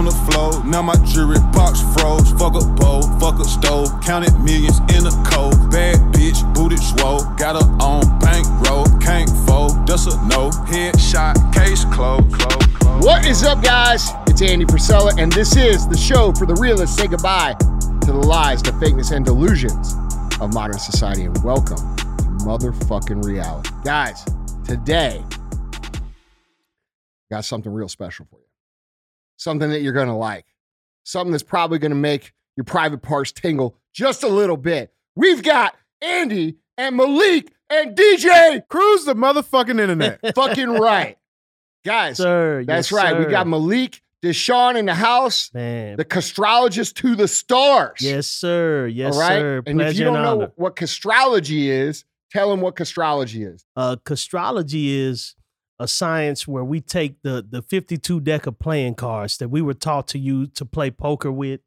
on the floor. Now my jewelry box froze. Fuck a bowl, fuck a stove. Counted millions in a cold. Bad bitch, booted swole. Got her on bankroll. Can't fold, that's a no. Headshot, case closed. Close, close. What is up, guys? It's Andy Frisella, and this is the show for the realists. Say goodbye to the lies, the fakeness, and delusions of modern society, and welcome to motherfucking reality. Guys, today, got something real special for you. Something that you're going to like. Something that's probably going to make your private parts tingle just a little bit. We've got Andy and Malik and DJ. Cruise the motherfucking internet. Fucking right. Guys, Sir, that's yes, right. We got Malik Deshawn in the house, man. the castrologist to the stars. yes, sir. Yes, All right. sir. And if you don't know honor. what castrology is, tell them what castrology is. uh, castrology is a science where we take the the 52 deck of playing cards that we were taught to use to play poker with,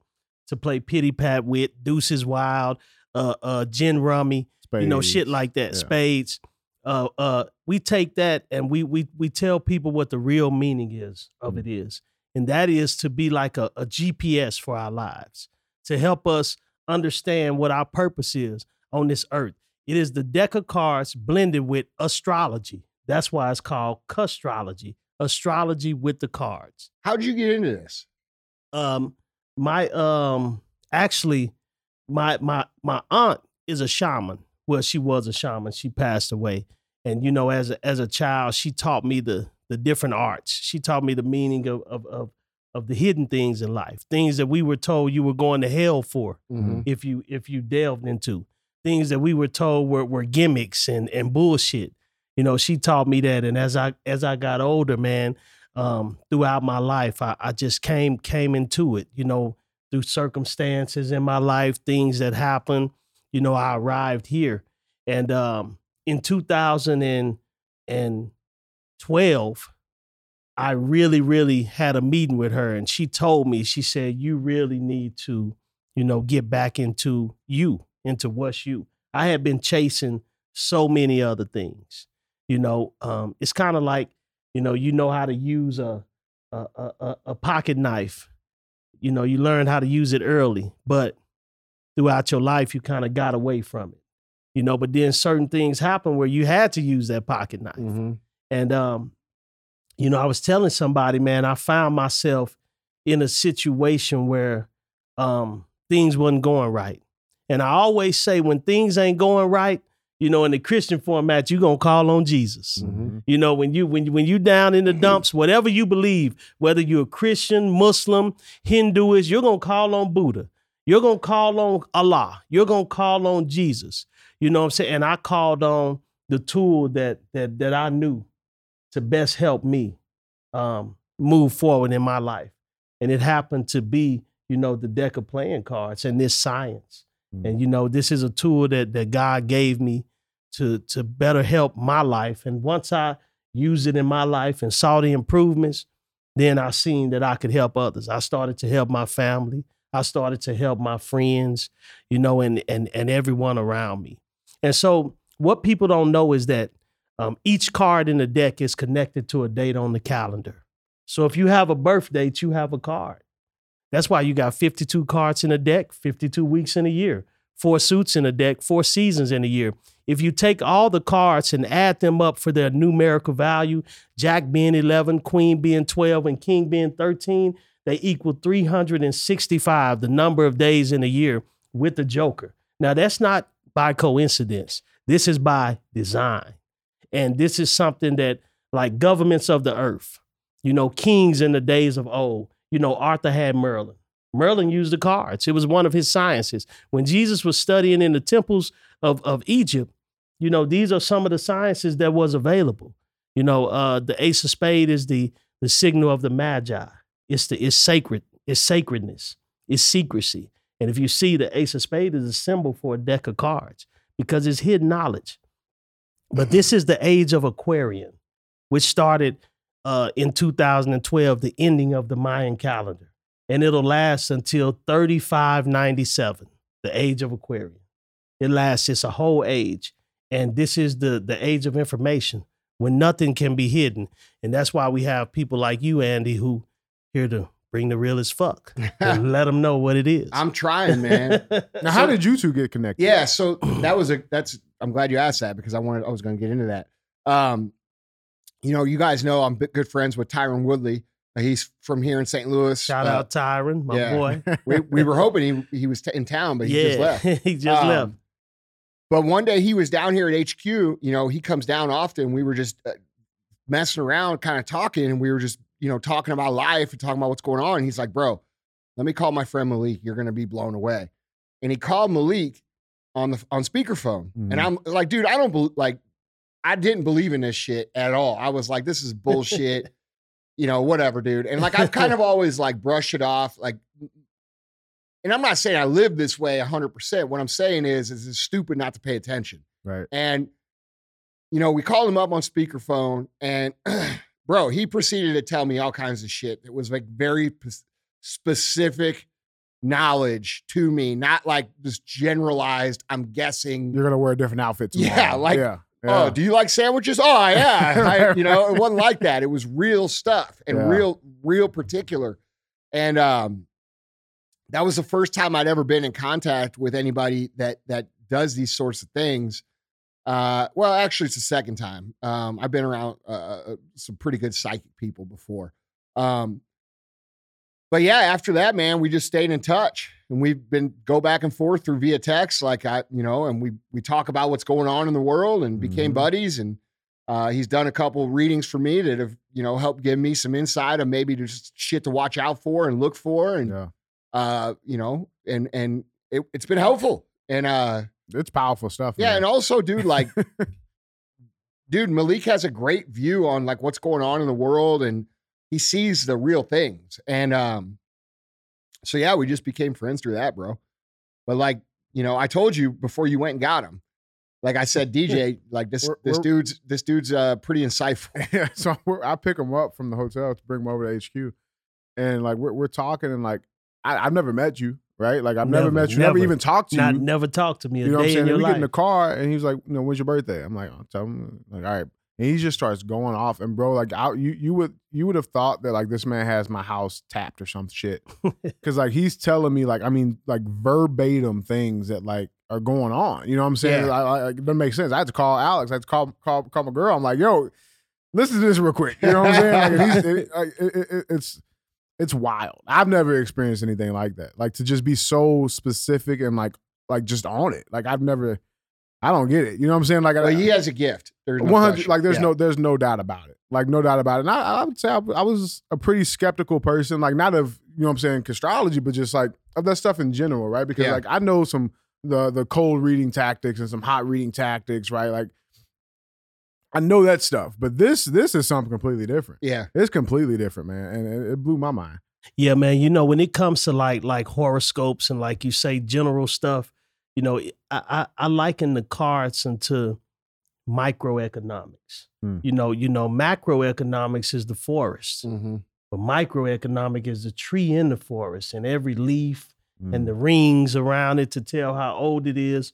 to play pity pat with, deuces wild, uh, uh, gin rummy, you know, shit like that, Yeah. spades. Uh, uh, we take that and we we we tell people what the real meaning is of it is, and that is to be like a, a GPS for our lives, to help us understand what our purpose is on this earth. It is the deck of cards blended with astrology. That's why it's called castrology, astrology with the cards. How did you get into this? um my um actually my my my aunt is a shaman. Well she was a shaman. She passed away. And you know as a, as a child she taught me the the different arts. She taught me the meaning of of of, of the hidden things in life things that we were told you were going to hell for Mm-hmm. if you if you delved into. Things that we were told were, were gimmicks and and bullshit you know she taught me that and as i as i got older man um throughout my life I, I just came came into it you know through circumstances in my life things that happened you know i arrived here. And um in 2012 i really really had a meeting with her and she told me she said you really need to you know get back into you into what's you. I had been chasing so many other things you know um it's kind of like you know you know how to use a a, a a- pocket knife you know you learn how to use it early but throughout your life you kind of got away from it you know but then certain things happen where you had to use that pocket knife Mm-hmm. and um, you know, I was telling somebody, man, I found myself in a situation where um things wasn't going right. And I always say when things ain't going right, you know, in the Christian format, you're gonna call on Jesus. Mhm. You know, when you when you when you down in the dumps, whatever you believe, whether you're a Christian, Muslim, Hinduist, you're gonna call on Buddha. You're gonna call on Allah. You're gonna call on Jesus. You know what I'm saying? And I called on the tool that that that I knew to best help me um, move forward in my life. And it happened to be, you know, the deck of playing cards and this science. Mm. And you know, this is a tool that that God gave me to to better help my life. And once I used it in my life and saw the improvements, then I seen that I could help others. I started to help my family. I started to help my friends, you know, and and and everyone around me. And so what people don't know is that um, each card in the deck is connected to a date on the calendar. So if you have a birth date, you have a card. That's why you got 52 cards in a deck, 52 weeks in a year, four suits in a deck, four seasons in a year. If you take all the cards and add them up for their numerical value, Jack being 11, Queen being 12, and King being 13, they equal 365, the number of days in a year with the Joker. Now, that's not by coincidence. This is by design. And this is something that, like governments of the earth, you know, kings in the days of old, you know, Arthur had Merlin. Merlin used the cards. It was one of his sciences. When Jesus was studying in the temples of, of Egypt, you know, these are some of the sciences that was available. You know, uh, the ace of spade is the the signal of the magi. It's the it's sacred, it's sacredness, it's secrecy. And if you see the ace of spade is a symbol for a deck of cards because it's hidden knowledge. But this is the age of Aquarian, which started uh, in 2012, the ending of the Mayan calendar. And it'll last until 3597, the age of Aquarius. It lasts, it's a whole age. And this is the, the age of information when nothing can be hidden. And that's why we have people like you, Andy, who here to bring the real as fuck and let them know what it is. I'm trying, man. Now, how did you two get connected? Yeah, so that was a that's I'm glad you asked that because I wanted I was going to get into that. Um, you know, you guys know I'm good friends with Tyron Woodley. Uh, He's from here in St. Louis. Shout Uh, out Tyron, my yeah. boy. We, we were hoping he he was t- in town, but he yeah, just left. he just Um, left. But one day he was down here at HQ. You know, he comes down often. We were just uh, messing around, kind of talking, and we were just you know talking about life and talking about what's going on. And he's like, "Bro, let me call my friend Malik. You're gonna be blown away." And he called Malik on the on speakerphone, and I'm like, "Dude, I don't bel like, I didn't believe in this shit at all. I was like, this is bullshit." you know, whatever, dude. And like I've kind of always like brushed it off, like. And I'm not saying I live this way 100%. What I'm saying is, is it's stupid not to pay attention. Right. And, you know, we called him up on speakerphone and, bro, he proceeded to tell me all kinds of shit. It was like very p- specific knowledge to me, not like just generalized, I'm guessing. You're gonna wear a different outfit tomorrow. Yeah, like, yeah. Oh, do you like sandwiches? Oh, yeah. I, you know, it wasn't like that. It was real stuff and Yeah. real, real particular. And um, that was the first time I'd ever been in contact with anybody that that does these sorts of things. Uh, well, actually, it's the second time. Um, I've been around uh, uh, some pretty good psychic people before. Um, but yeah, after that, man, we just stayed in touch, and we've been go back and forth through via text, like I, you know, and we we talk about what's going on in the world, and became Mhm. buddies. And uh, he's done a couple readings for me that have, you know, helped give me some insight of maybe just shit to watch out for and look for, and yeah. uh, you know, and and it, it's been helpful. And uh, It's powerful stuff. yeah, man. and also, dude, like, dude, Malik has a great view on like what's going on in the world, and he sees the real things. And um, so yeah, we just became friends through that, bro. But like, you know, I told you before you went and got him. Like I said, DJ, like this We're- this we're- dude's this dude's uh pretty insightful. yeah, so we're, I pick him up from the hotel to bring him over to HQ, and like we're we're talking, and like I, I've never met you, right? Like I've never, Never, met you, never, never. even talked to Not you. never talked to me a You know what I'm saying? in your we life. get in the car, and he's like, "You know, when's your birthday?" I'm like, "I'll tell him." Like, all right, and he just starts going off, and bro, like, I, you you would you would have thought that like this man has my house tapped or some shit, because like he's telling me like I mean like verbatim things that like are going on. You know what I'm saying? Yeah. I, I, it doesn't make sense. I had to call Alex. I had to call call call my girl. I'm like, "Yo, listen to this real quick." You know what I'm saying? Like, he's, it, like, it, it- it- it's it's wild. I've never experienced anything like that. Like to just be so specific and like like just on it. Like I've never. I don't get it. You know what I'm saying? Like But I, he has a gift. There's no 100 question. like there's Yeah. no there's no doubt about it like no doubt about it and i, I would say I, I was a pretty skeptical person like not of you know what i'm saying astrology but just like of that stuff in general right because Yeah. like i know some the the cold reading tactics and some hot reading tactics right like i know that stuff but this this is something completely different Yeah. it's completely different man and it, it blew my mind Yeah, man. You know, when it comes to like like horoscopes and like you say general stuff, you know, I I, I liken the cards into microeconomics. Hmm. You know, you know, macroeconomics is the forest, hmm but microeconomic is the tree in the forest and every leaf Mm. and the rings around it to tell how old it is.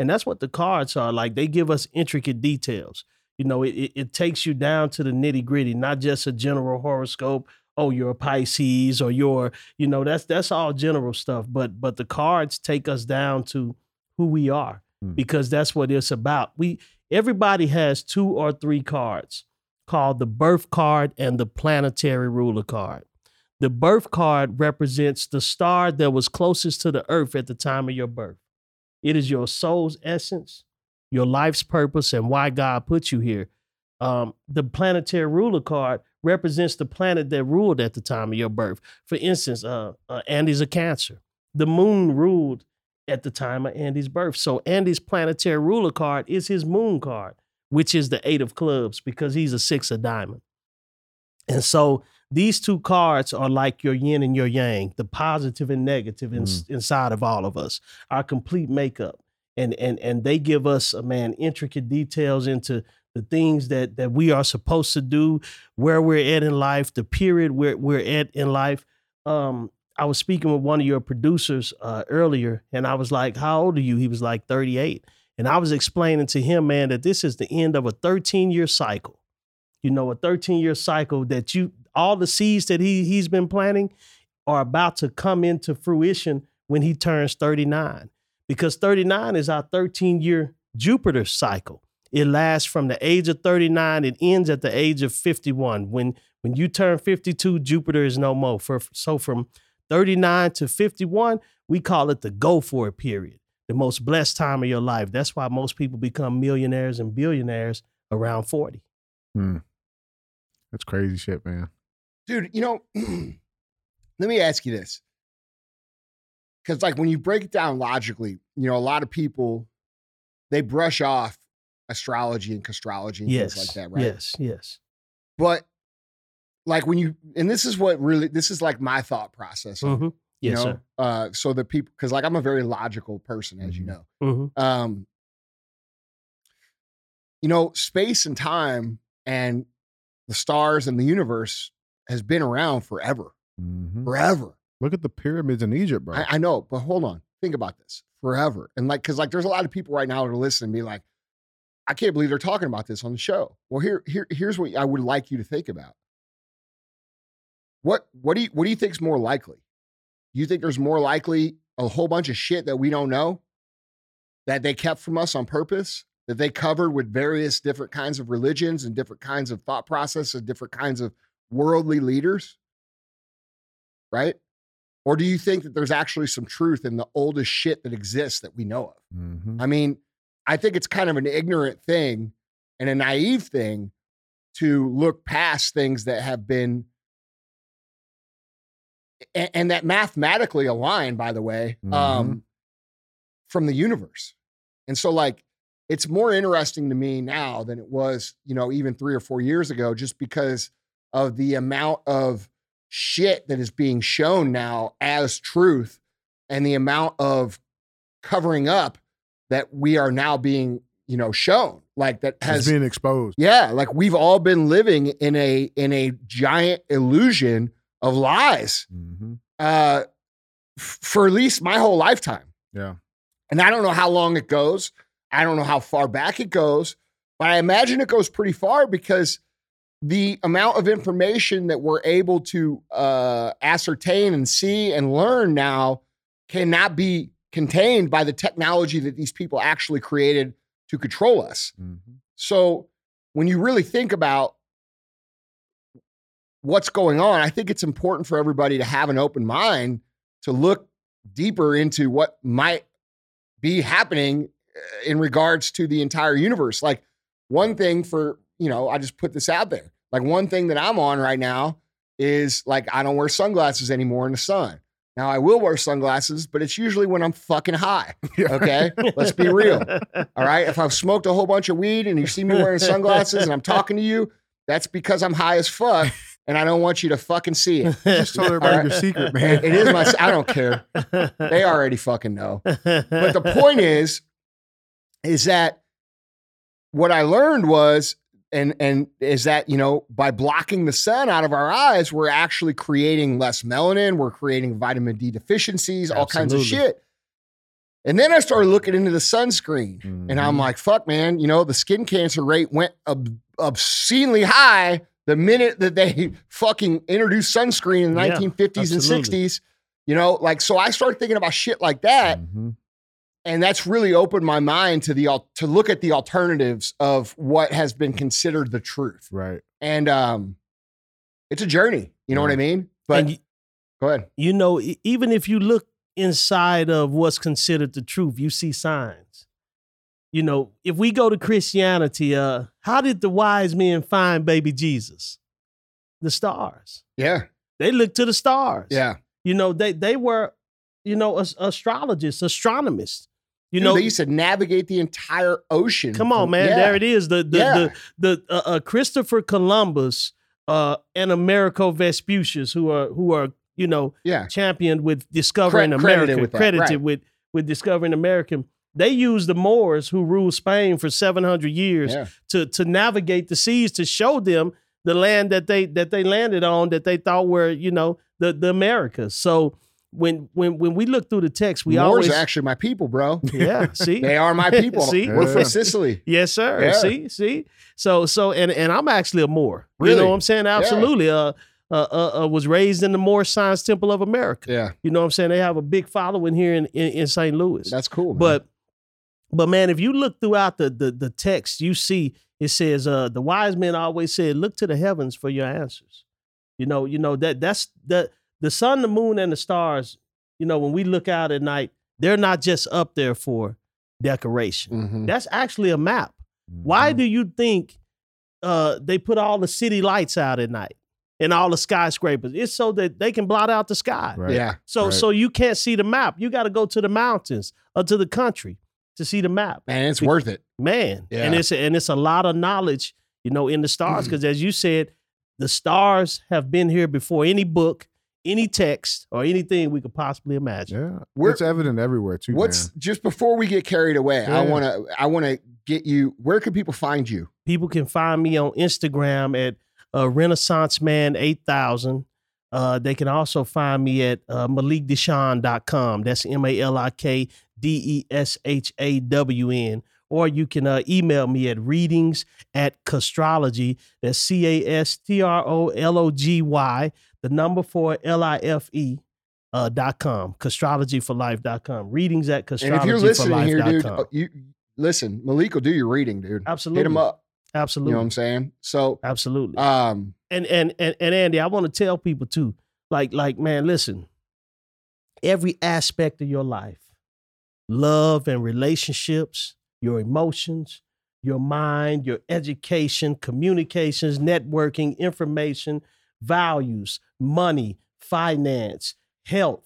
And that's what the cards are. Like they give us intricate details. You know, it, it, it takes you down to the nitty gritty, not just a general horoscope. Oh, you're a Pisces or you're, you know, that's that's all general stuff. But but the cards take us down to who we are Hmm. because that's what it's about. We everybody has two or three cards called the birth card and the planetary ruler card. The birth card represents the star that was closest to the earth at the time of your birth. It is your soul's essence, your life's purpose, and why God put you here. Um, the planetary ruler card represents the planet that ruled at the time of your birth. For instance, uh, uh, Andy's a Cancer. The moon ruled at the time of Andy's birth. So Andy's planetary ruler card is his moon card, which is the eight of clubs because he's a six of diamond. And so these two cards are like your yin and your yang, the positive and negative in, inside of all of us, our complete makeup. And and and they give us, uh, man, intricate details into the things that that we are supposed to do, where we're at in life, the period where we're at in life. Um, I was speaking with one of your producers uh, earlier, and I was like, "How old are you?" He was like, "38." And I was explaining to him, man, that this is the end of a 13 year cycle. You know, a 13 year cycle that you all the seeds that he he's been planting, are about to come into fruition when he turns 39. Because 39 is our 13 year Jupiter cycle. It lasts from the age of 39, it ends at the age of 51. When when you turn 52, Jupiter is no more. For, so from 39 to 51, we call it the go for it period, the most blessed time of your life. That's why most people become millionaires and billionaires around 40. Hmm. That's crazy shit, man. dude you know let me ask you this because like when you break it down logically you know a lot of people they brush off astrology and castrology and Yes. things like that right Yes, yes. but like when you and this is what really this is like my thought process it, Mhm. you Yes, know sir. uh so the people because like i'm a very logical person as you Mhm. know Mhm. um you know space and time and the stars and the universe has been around forever Mhm. forever Look at the pyramids in Egypt, bro. I, I know, but hold on. Think about this forever. And like, cause like there's a lot of people right now that are listening be like, I can't believe they're talking about this on the show. Well, here, here, here's what I would like you to think about. What what do you what do you think is more likely? You think there's more likely a whole bunch of shit that we don't know that they kept from us on purpose, that they covered with various different kinds of religions and different kinds of thought processes, different kinds of worldly leaders? Right? Or do you think that there's actually some truth in the oldest shit that exists that we know of? Mhm. I mean, I think it's kind of an ignorant thing and a naive thing to look past things that have been and, and that mathematically align, by the way, um, from the universe. And so, like, it's more interesting to me now than it was, you know, even three or four years ago, just because of the amount of shit that is being shown now as truth and the amount of covering up that we are now being, you know, shown. Like that has been exposed. yeah, like we've all been living in a in a giant illusion of lies Mhm. uh f- for at least my whole lifetime. Yeah. And I don't know how long it goes. I don't know how far back it goes, but I imagine it goes pretty far because the amount of information that we're able to uh, ascertain and see and learn now cannot be contained by the technology that these people actually created to control us. Mhm. So when you really think about what's going on, I think it's important for everybody to have an open mind to look deeper into what might be happening uh, in regards to the entire universe. Like one thing for, you know, I just put this out there. Like one thing that I'm on right now is like I don't wear sunglasses anymore in the sun. Now I will wear sunglasses, but it's usually when I'm fucking high. Okay? Let's be real. All right. If I've smoked a whole bunch of weed and you see me wearing sunglasses and I'm talking to you, that's because I'm high as fuck and I don't want you to fucking see it. Just told everybody All your secret, man. It is my, I don't care. They already fucking know. But the point is, is that what I learned was, and and is that you know by blocking the sun out of our eyes, we're actually creating less melanin. We're creating vitamin D deficiencies, all kinds of shit. And then I started looking into the sunscreen, and I'm Mhm. like, "Fuck, man! You know the skin cancer rate went ob- obscenely high the minute that they fucking introduced sunscreen in the Yeah, 1950s and 60s." You know, like so, I started thinking about shit like that, Mhm. And that's really opened my mind to the to look at the alternatives of what has been considered the truth Right. and um it's a journey you know what i mean but you, go ahead you know, even if you look inside of what's considered the truth, you see signs. You know, if we go to Christianity, uh, how did the wise men find baby Jesus? The stars. yeah They looked to the stars. yeah You know, they they were, you know, as- astrologists, astronomers. You Dude, know, they used to navigate the entire ocean Come on, man. yeah. There it is. The the Yeah. the, the uh, uh, Christopher Columbus uh, and Americo Vespucius, who are who are you know yeah championed with discovering Cre- credited America, with that, credited right. with with discovering American. They used the Moors who ruled Spain for seven hundred years yeah to to navigate the seas to show them the land that they that they landed on that they thought were you know the the Americas. So when when when we look through the text, we Moors always actually my people bro yeah see they are my people See? we're Yeah. from sicily Yes, sir. Yeah. See, see. So, so, and and I'm actually a Moor. You know what I'm saying? Absolutely. Uh, uh, uh, uh, was raised in the Moorish Science Temple of America. Yeah, You know what I'm saying? They have a big following here in in, in St. Louis. that's cool. man. But but man, if you look throughout the the the text, you see it says uh the wise men always said, look to the heavens for your answers. You know, you know that that's the the sun, the moon, and the stars, you know, when we look out at night, they're not just up there for decoration. Mhm. That's actually a map. Why do you think uh they put all the city lights out at night and all the skyscrapers? It's so that they can blot out the sky. Right. yeah, So Right. so you can't see the map. You got to go to the mountains or to the country to see the map. man, it's Be- worth it. Man. Yeah. And it's and it's a lot of knowledge, you know, in the stars Mm-hmm. because as you said, the stars have been here before any book, any text or anything we could possibly imagine. Yeah, We're- it's evident everywhere too. What's man. just before we get carried away? I want to. I want to get you. Where can people find you? People can find me on Instagram at uh, Renaissance Man 8000. Uh, they can also find me at uh, MalikDeshawn.com. That's M A L I K D E S H A W N. Or you can uh, email me at readings at Castrology. That's C A S T R O L O G Y, the number for L I F E. Uh, dot com castrologyforlife.com readings at And if you're listening here, dude, castrologyforlife.com uh, you listen. Malik will do your reading, dude. absolutely Hit him up. absolutely You know what I'm saying? So, absolutely um, and and and and Andy, I want to tell people too, like like man, listen, every aspect of your life, love and relationships, your emotions, your mind, your education, communications, networking, information, values, money, finance, health,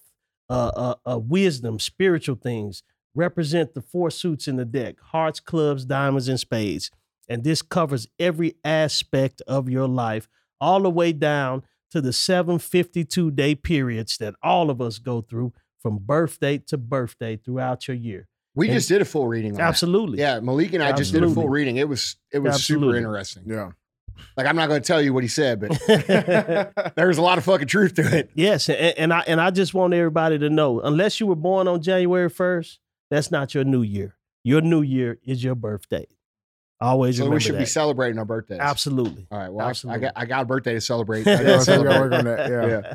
uh, uh, uh, wisdom, spiritual things represent the four suits in the deck: hearts, clubs, diamonds, and spades. And this covers every aspect of your life all the way down to the 752 day periods that all of us go through from birthday to birthday throughout your year. we And- just did a full reading. On that. Absolutely. Yeah, Malik and I just did a full reading. It was it was super interesting. Yeah. Like I'm not going to tell you what he said, but there's a lot of fucking truth to it. yes, and, and I and I just want everybody to know, unless you were born on January 1st, that's not your new year. Your new year is your birthday. Always So remember we should that. be celebrating our birthdays. Absolutely. All right. Well, I, I got I got a birthday to celebrate. I gotta so we gotta celebrate. work on that. Yeah. Yeah.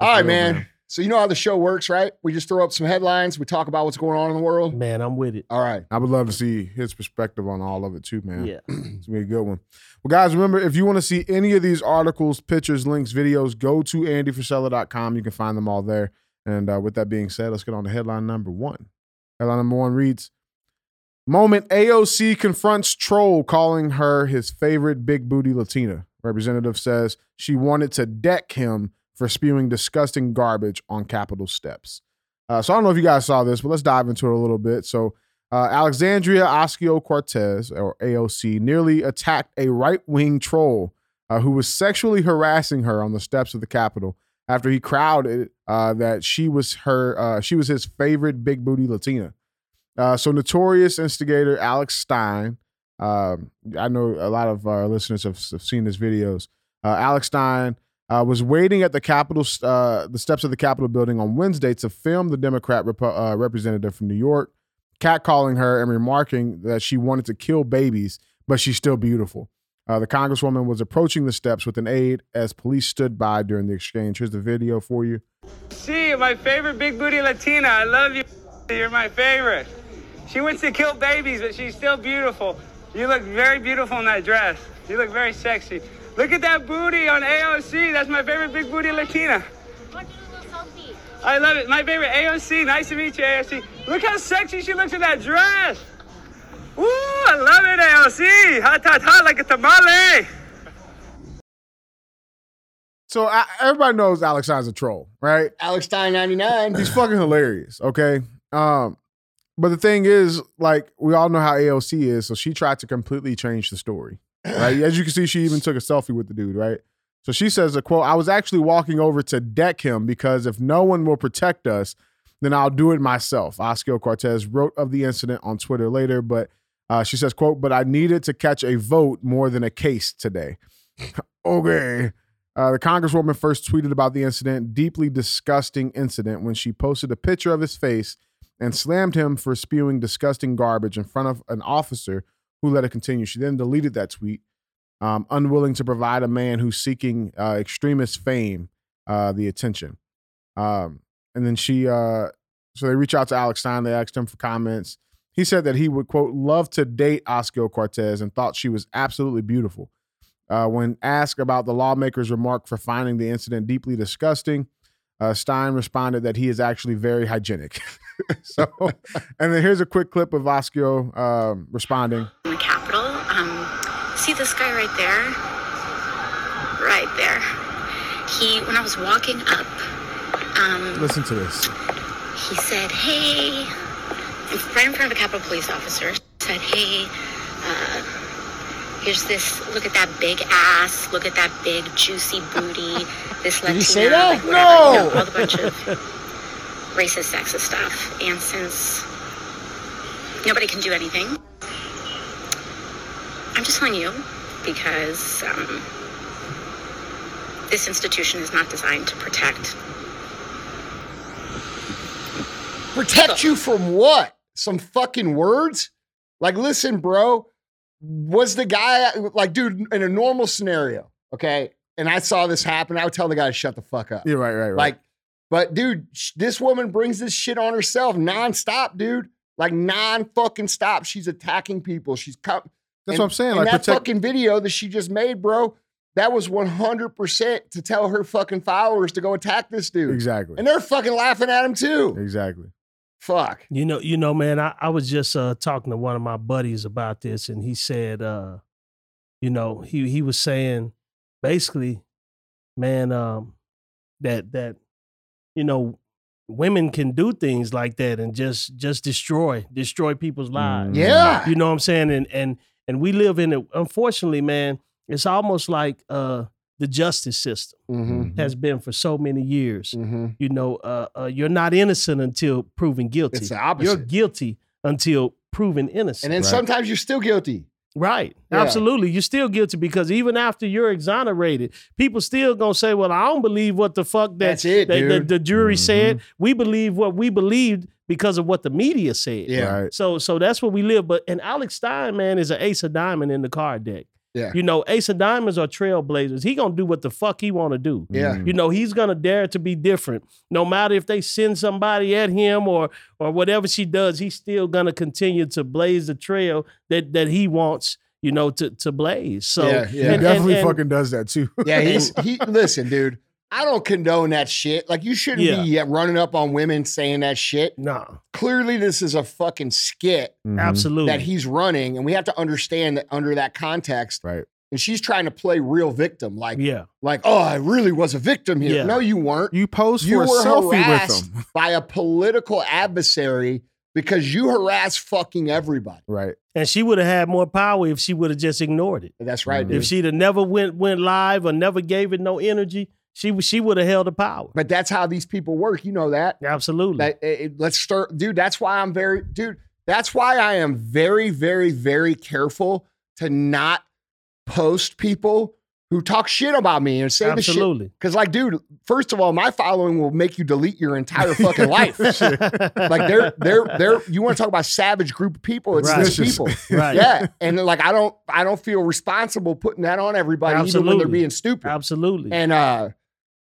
All right, real, man. man. So you know how the show works, right? We just throw up some headlines. We talk about what's going on in the world. Man, I'm with it. All right. I would love to see his perspective on all of it too, man. Yeah. It's gonna be a good one. Well, guys, remember if you want to see any of these articles, pictures, links, videos, go to andyfrisella.com. You can find them all there. And uh, with that being said, let's get on to headline number one. Headline number one reads Moment AOC confronts troll calling her his favorite big booty Latina. Representative says she wanted to deck him for spewing disgusting garbage on Capitol steps. Uh, so I don't know if you guys saw this, but let's dive into it a little bit. So uh, Alexandria Ocasio Cortez, or AOC, nearly attacked a right wing troll uh, who was sexually harassing her on the steps of the Capitol after he crowded uh, that she was her uh, she was his favorite big booty Latina. Uh, so notorious instigator Alex Stein. Um, I know a lot of our listeners have, have seen his videos. Alex Stein uh, was waiting at the Capitol, uh, the steps of the Capitol building on Wednesday to film the Democrat rep- uh, representative from New York, catcalling her and remarking that she wanted to kill babies, but she's still beautiful. Uh, the Congresswoman was approaching the steps with an aide as police stood by during the exchange. Here's the video for you. See, my favorite big booty Latina. I love you. You're my favorite. She wants to kill babies, but she's still beautiful. You look very beautiful in that dress. You look very sexy. Look at that booty on AOC. That's my favorite big booty Latina. Want to do a little selfie? I love it. My favorite AOC. Nice to meet you, AOC. Look how sexy she looks in that dress. Woo, I love it, AOC. Hot, hot, hot like a tamale. So I, everybody knows Alex Stein's a troll, right? Alex Stein 99. He's fucking hilarious. Okay. Um, but the thing is, like, we all know how AOC is, so she tried to completely change the story. Right. As you can see, she even took a selfie with the dude, right? So she says a quote, I was actually walking over to deck him because if no one will protect us, then I'll do it myself. Ocasio Cortez wrote of the incident on Twitter later, but uh, she says, quote, but I needed to catch a vote more than a case today. okay. Uh, the Congresswoman first tweeted about the incident, deeply disgusting incident, when she posted a picture of his face and slammed him for spewing disgusting garbage in front of an officer who let it continue. She then deleted that tweet. um, unwilling to provide a man who's seeking uh, extremist fame uh, the attention. Um, and then she, uh, so they reach out to Alex Stein. They asked him for comments. He said that he would quote love to date Oscar Cortez and thought she was absolutely beautiful. Uh, when asked about the lawmaker's remark for finding the incident deeply disgusting, uh, Stein responded that he is actually very hygienic. so, and then here's a quick clip of Oscar um, responding. in the Capitol. Um, see this guy right there? Right there. He, when I was walking up, um, Listen to this. he said, "Hey," right in front of a Capitol police officer. Said, "Hey, uh, here's this. Look at that big ass. Look at that big juicy booty. This Latina, say that? like whatever. No. You know, all the bunch of racist, sexist stuff. And since nobody can do anything, I'm just telling you because um, this institution is not designed to protect Protect you from what? Some fucking words? Like, listen, bro, was the guy like, dude, in a normal scenario, okay? And I saw this happen, I would tell the guy to shut the fuck up. Yeah, right, right, right. Like, but dude, sh- this woman brings this shit on herself nonstop, dude. Like non fucking stop. She's attacking people. She's cut. That's what I'm saying. And Like, that protect. fucking video that she just made, bro, that was 100% to tell her fucking followers to go attack this dude. exactly. And they're fucking laughing at him too. Exactly. Fuck. You know, you know, man, I, I was just uh, talking to one of my buddies about this, and he said, uh, you know, he he was saying basically, man, um, that that you know, women can do things like that and just just destroy destroy people's lives. Mm. Yeah. You know what I'm saying? And and and we live in it. Unfortunately, man, it's almost like uh, the justice system Mm-hmm. has been for so many years Mm-hmm. you know, uh, uh, you're not innocent until proven guilty. It's the opposite. You're guilty until proven innocent. And then Right. sometimes you're still guilty. right. Yeah. Absolutely. You're still guilty because even after you're exonerated, people still gonna say, Well, I don't believe what the fuck that, That's it, that the, the jury Mhm. said. We believe what we believed because of what the media said. Yeah. Right. So so that's what we live. But and Alex Stein, man, is an ace of diamond in the card deck. Yeah. You know, ace of diamonds are trailblazers. He gonna do what the fuck he wanna do. Yeah. You know, he's gonna dare to be different. No matter if they send somebody at him or or whatever she does, he's still gonna continue to blaze the trail that that he wants, you know, to to blaze. So Yeah, yeah. He And- definitely and- fucking does that too. Yeah, he's he listen, dude. I don't condone that shit. Like you shouldn't Yeah. be running up on women saying that shit. nah, Clearly, this is a fucking skit Mhm. absolutely. that he's running, and we have to understand that under that context. Right. And she's trying to play real victim, like yeah. like oh, I really was a victim here. Yeah. No, you weren't. You posed You for a were selfie harassed with them. by a political adversary because you harass fucking everybody. Right. And she would have had more power if she would have just ignored it. That's right, Mhm. dude. If she'd have never went went live or never gave it no energy, she she would have held the power. but that's how these people work. You know that. Absolutely. That it- it- let's start, dude. That's why I'm very, dude. That's why I am very, very, very careful to not post people who talk shit about me and say the shit. Absolutely. Because, like, dude, first of all, my following will make you delete your entire fucking life. like, they're, they're, they're. You want to talk about savage group of people? It's Right. these people. right. Yeah, and like, I don't, I don't feel responsible putting that on everybody, even when they're being stupid. Absolutely. And uh,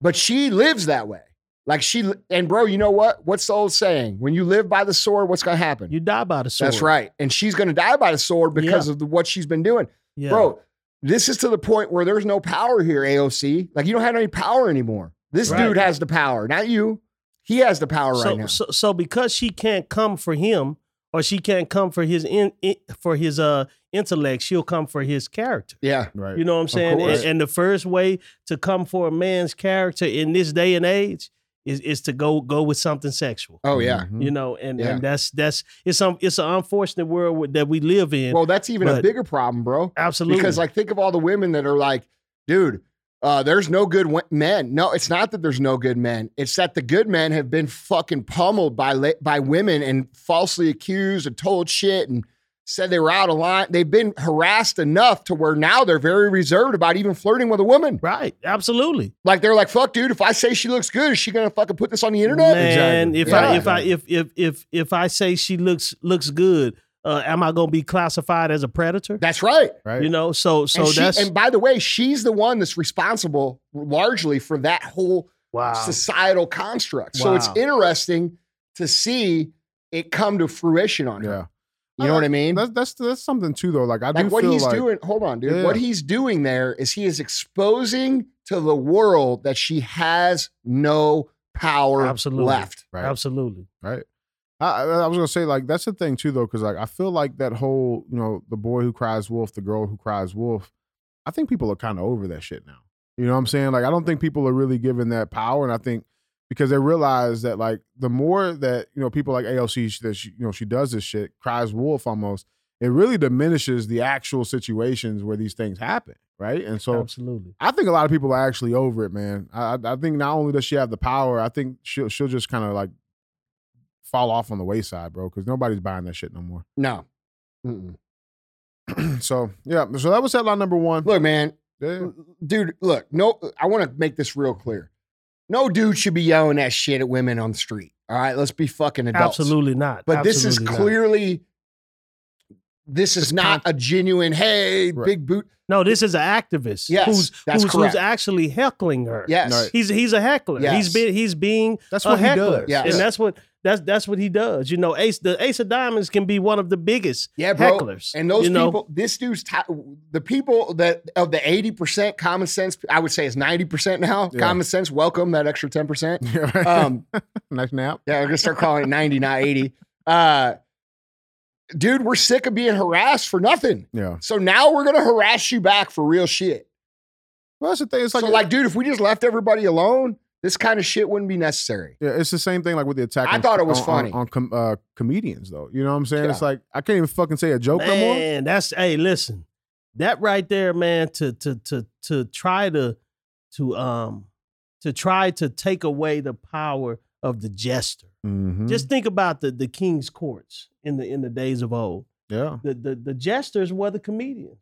but she lives that way. Like she and bro, you know what? What's the old saying? When you live by the sword, what's gonna happen? you die by the sword. That's right. And she's gonna die by the sword because of the, what she's been doing. Yeah. Bro, this is to the point where there's no power here, AOC. Like you don't have any power anymore. This Right. dude has the power, not you. He has the power so, right now. So, so because she can't come for him or she can't come for his in, in- for his uh intellect, she'll come for his character. yeah. Right. You know what I'm saying? And, and the first way to come for a man's character in this day and age is is to go go with something sexual. Oh yeah. Mhm. You know, and, Yeah. and that's that's it's some it's an unfortunate world that we live in. Well, that's even a bigger problem, bro. Absolutely. Because like think of all the women that are like, dude, uh, there's no good w- men. No, it's not that there's no good men. It's that the good men have been fucking pummeled by by women and falsely accused and told shit and said they were out of line. They've been harassed enough to where now they're very reserved about even flirting with a woman. right. Absolutely. Like they're like, fuck, dude. If I say she looks good, is she gonna fucking put this on the internet? Man, Exactly. if Yeah. I if I if if if if I say she looks looks good, uh, am I going to be classified as a predator? That's right. Right. You know, so so and, she- that's and by the way, she's the one that's responsible largely for that whole wow. societal construct. So it's interesting to see it come to fruition on her. yeah. You know what I mean? That's that's that's something too though. Like I do like what feel he's like doing hold on dude Yeah. what he's doing there is he is exposing to the world that she has no power Absolutely. left right. Absolutely. right? I, I was gonna say like that's the thing too though, because like I feel like that whole you know the boy who cries wolf, the girl who cries wolf. I think people are kind of over that shit now. You know what I'm saying? Like I don't think people are really given that power, and I think because they realize that like the more that you know people like AOC that she, you know she does this shit, cries wolf almost. It really diminishes the actual situations where these things happen, right? And so Absolutely. I think a lot of people are actually over it, man. I, I I think not only does she have the power, I think she'll she'll just kind of like fall off on the wayside, bro, because nobody's buying that shit no more. no Mm-mm. so yeah, so that was headline number one. look man Yeah. dude look no i want to make this real clear no dude should be yelling that shit at women on the street all right let's be fucking adults Absolutely not. but this is Absolutely not. clearly this is It's not con- a genuine hey Right. big boot No, this is an activist Yes, who's that's who's, correct. who's actually heckling her. yes Right. He's he's a heckler. Yes. He's been he's being That's a what he does. Yes. And that's what that's that's what he does. You know, Ace the Ace of Diamonds can be one of the biggest Yeah, bro. hecklers. And those you know? people, this dude's ti the people that of the eighty percent common sense, I would say is ninety percent now. Yeah. Common sense, welcome that extra ten percent. Um, nice nap. yeah, I'm gonna start calling it ninety, not eighty. Uh, dude, we're sick of being harassed for nothing. Yeah. So now we're gonna harass you back for real shit. Well, that's the thing. It's like, so, like, dude, if we just left everybody alone, this kind of shit wouldn't be necessary. yeah, it's the same thing like with the attack. I on- thought it was on- funny. on, on com, uh, comedians though. You know what I'm saying? It's like I can't even fucking say a joke no more. Man, that's hey, listen, that right there, man. To to to to try to to um to try to take away the power of the jester. Mhm. Just think about the the king's courts in the in the days of old. yeah. The the the jesters were the comedians.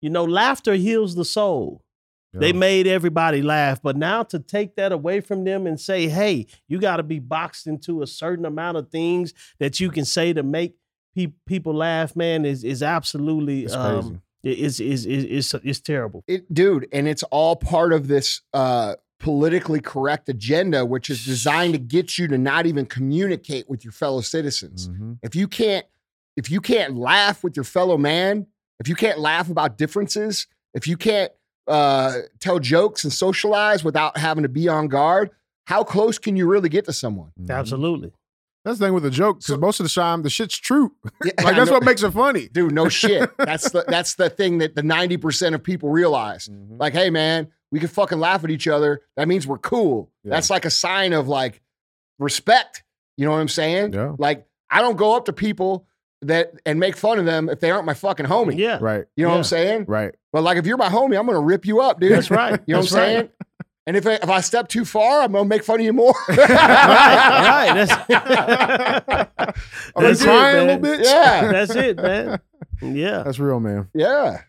You know, laughter heals the soul. They made everybody laugh, but now to take that away from them and say, "Hey, you got to be boxed into a certain amount of things that you can say to make pe- people laugh," man, is is absolutely It's crazy. um, it- it's is is is it's terrible. It, dude, and it's all part of this uh, politically correct agenda, which is designed to get you to not even communicate with your fellow citizens. Mhm. If you can't, if you can't laugh with your fellow man, if you can't laugh about differences, if you can't uh, tell jokes and socialize without having to be on guard, how close can you really get to someone? Mhm. Absolutely. That's the thing with the joke because So- most of the time the shit's true. Yeah, Like that's what makes it funny. dude. No shit. That's the that's the thing that the ninety percent of people realize. Mhm. Like, hey man, we can fucking laugh at each other. That means we're cool. Yeah. That's like a sign of like respect. You know what I'm saying? Yeah. Like, I don't go up to people that and make fun of them if they aren't my fucking homie. Yeah, Right. You know what I'm saying? Right. But like, if you're my homie, I'm gonna rip you up, dude. that's right. You know that's what I'm saying? And if I, if I step too far, I'm gonna make fun of you more. Right, right. That's, Are you That's it, crying a little bit? Yeah. that's it, man. Yeah. That's real, man. yeah.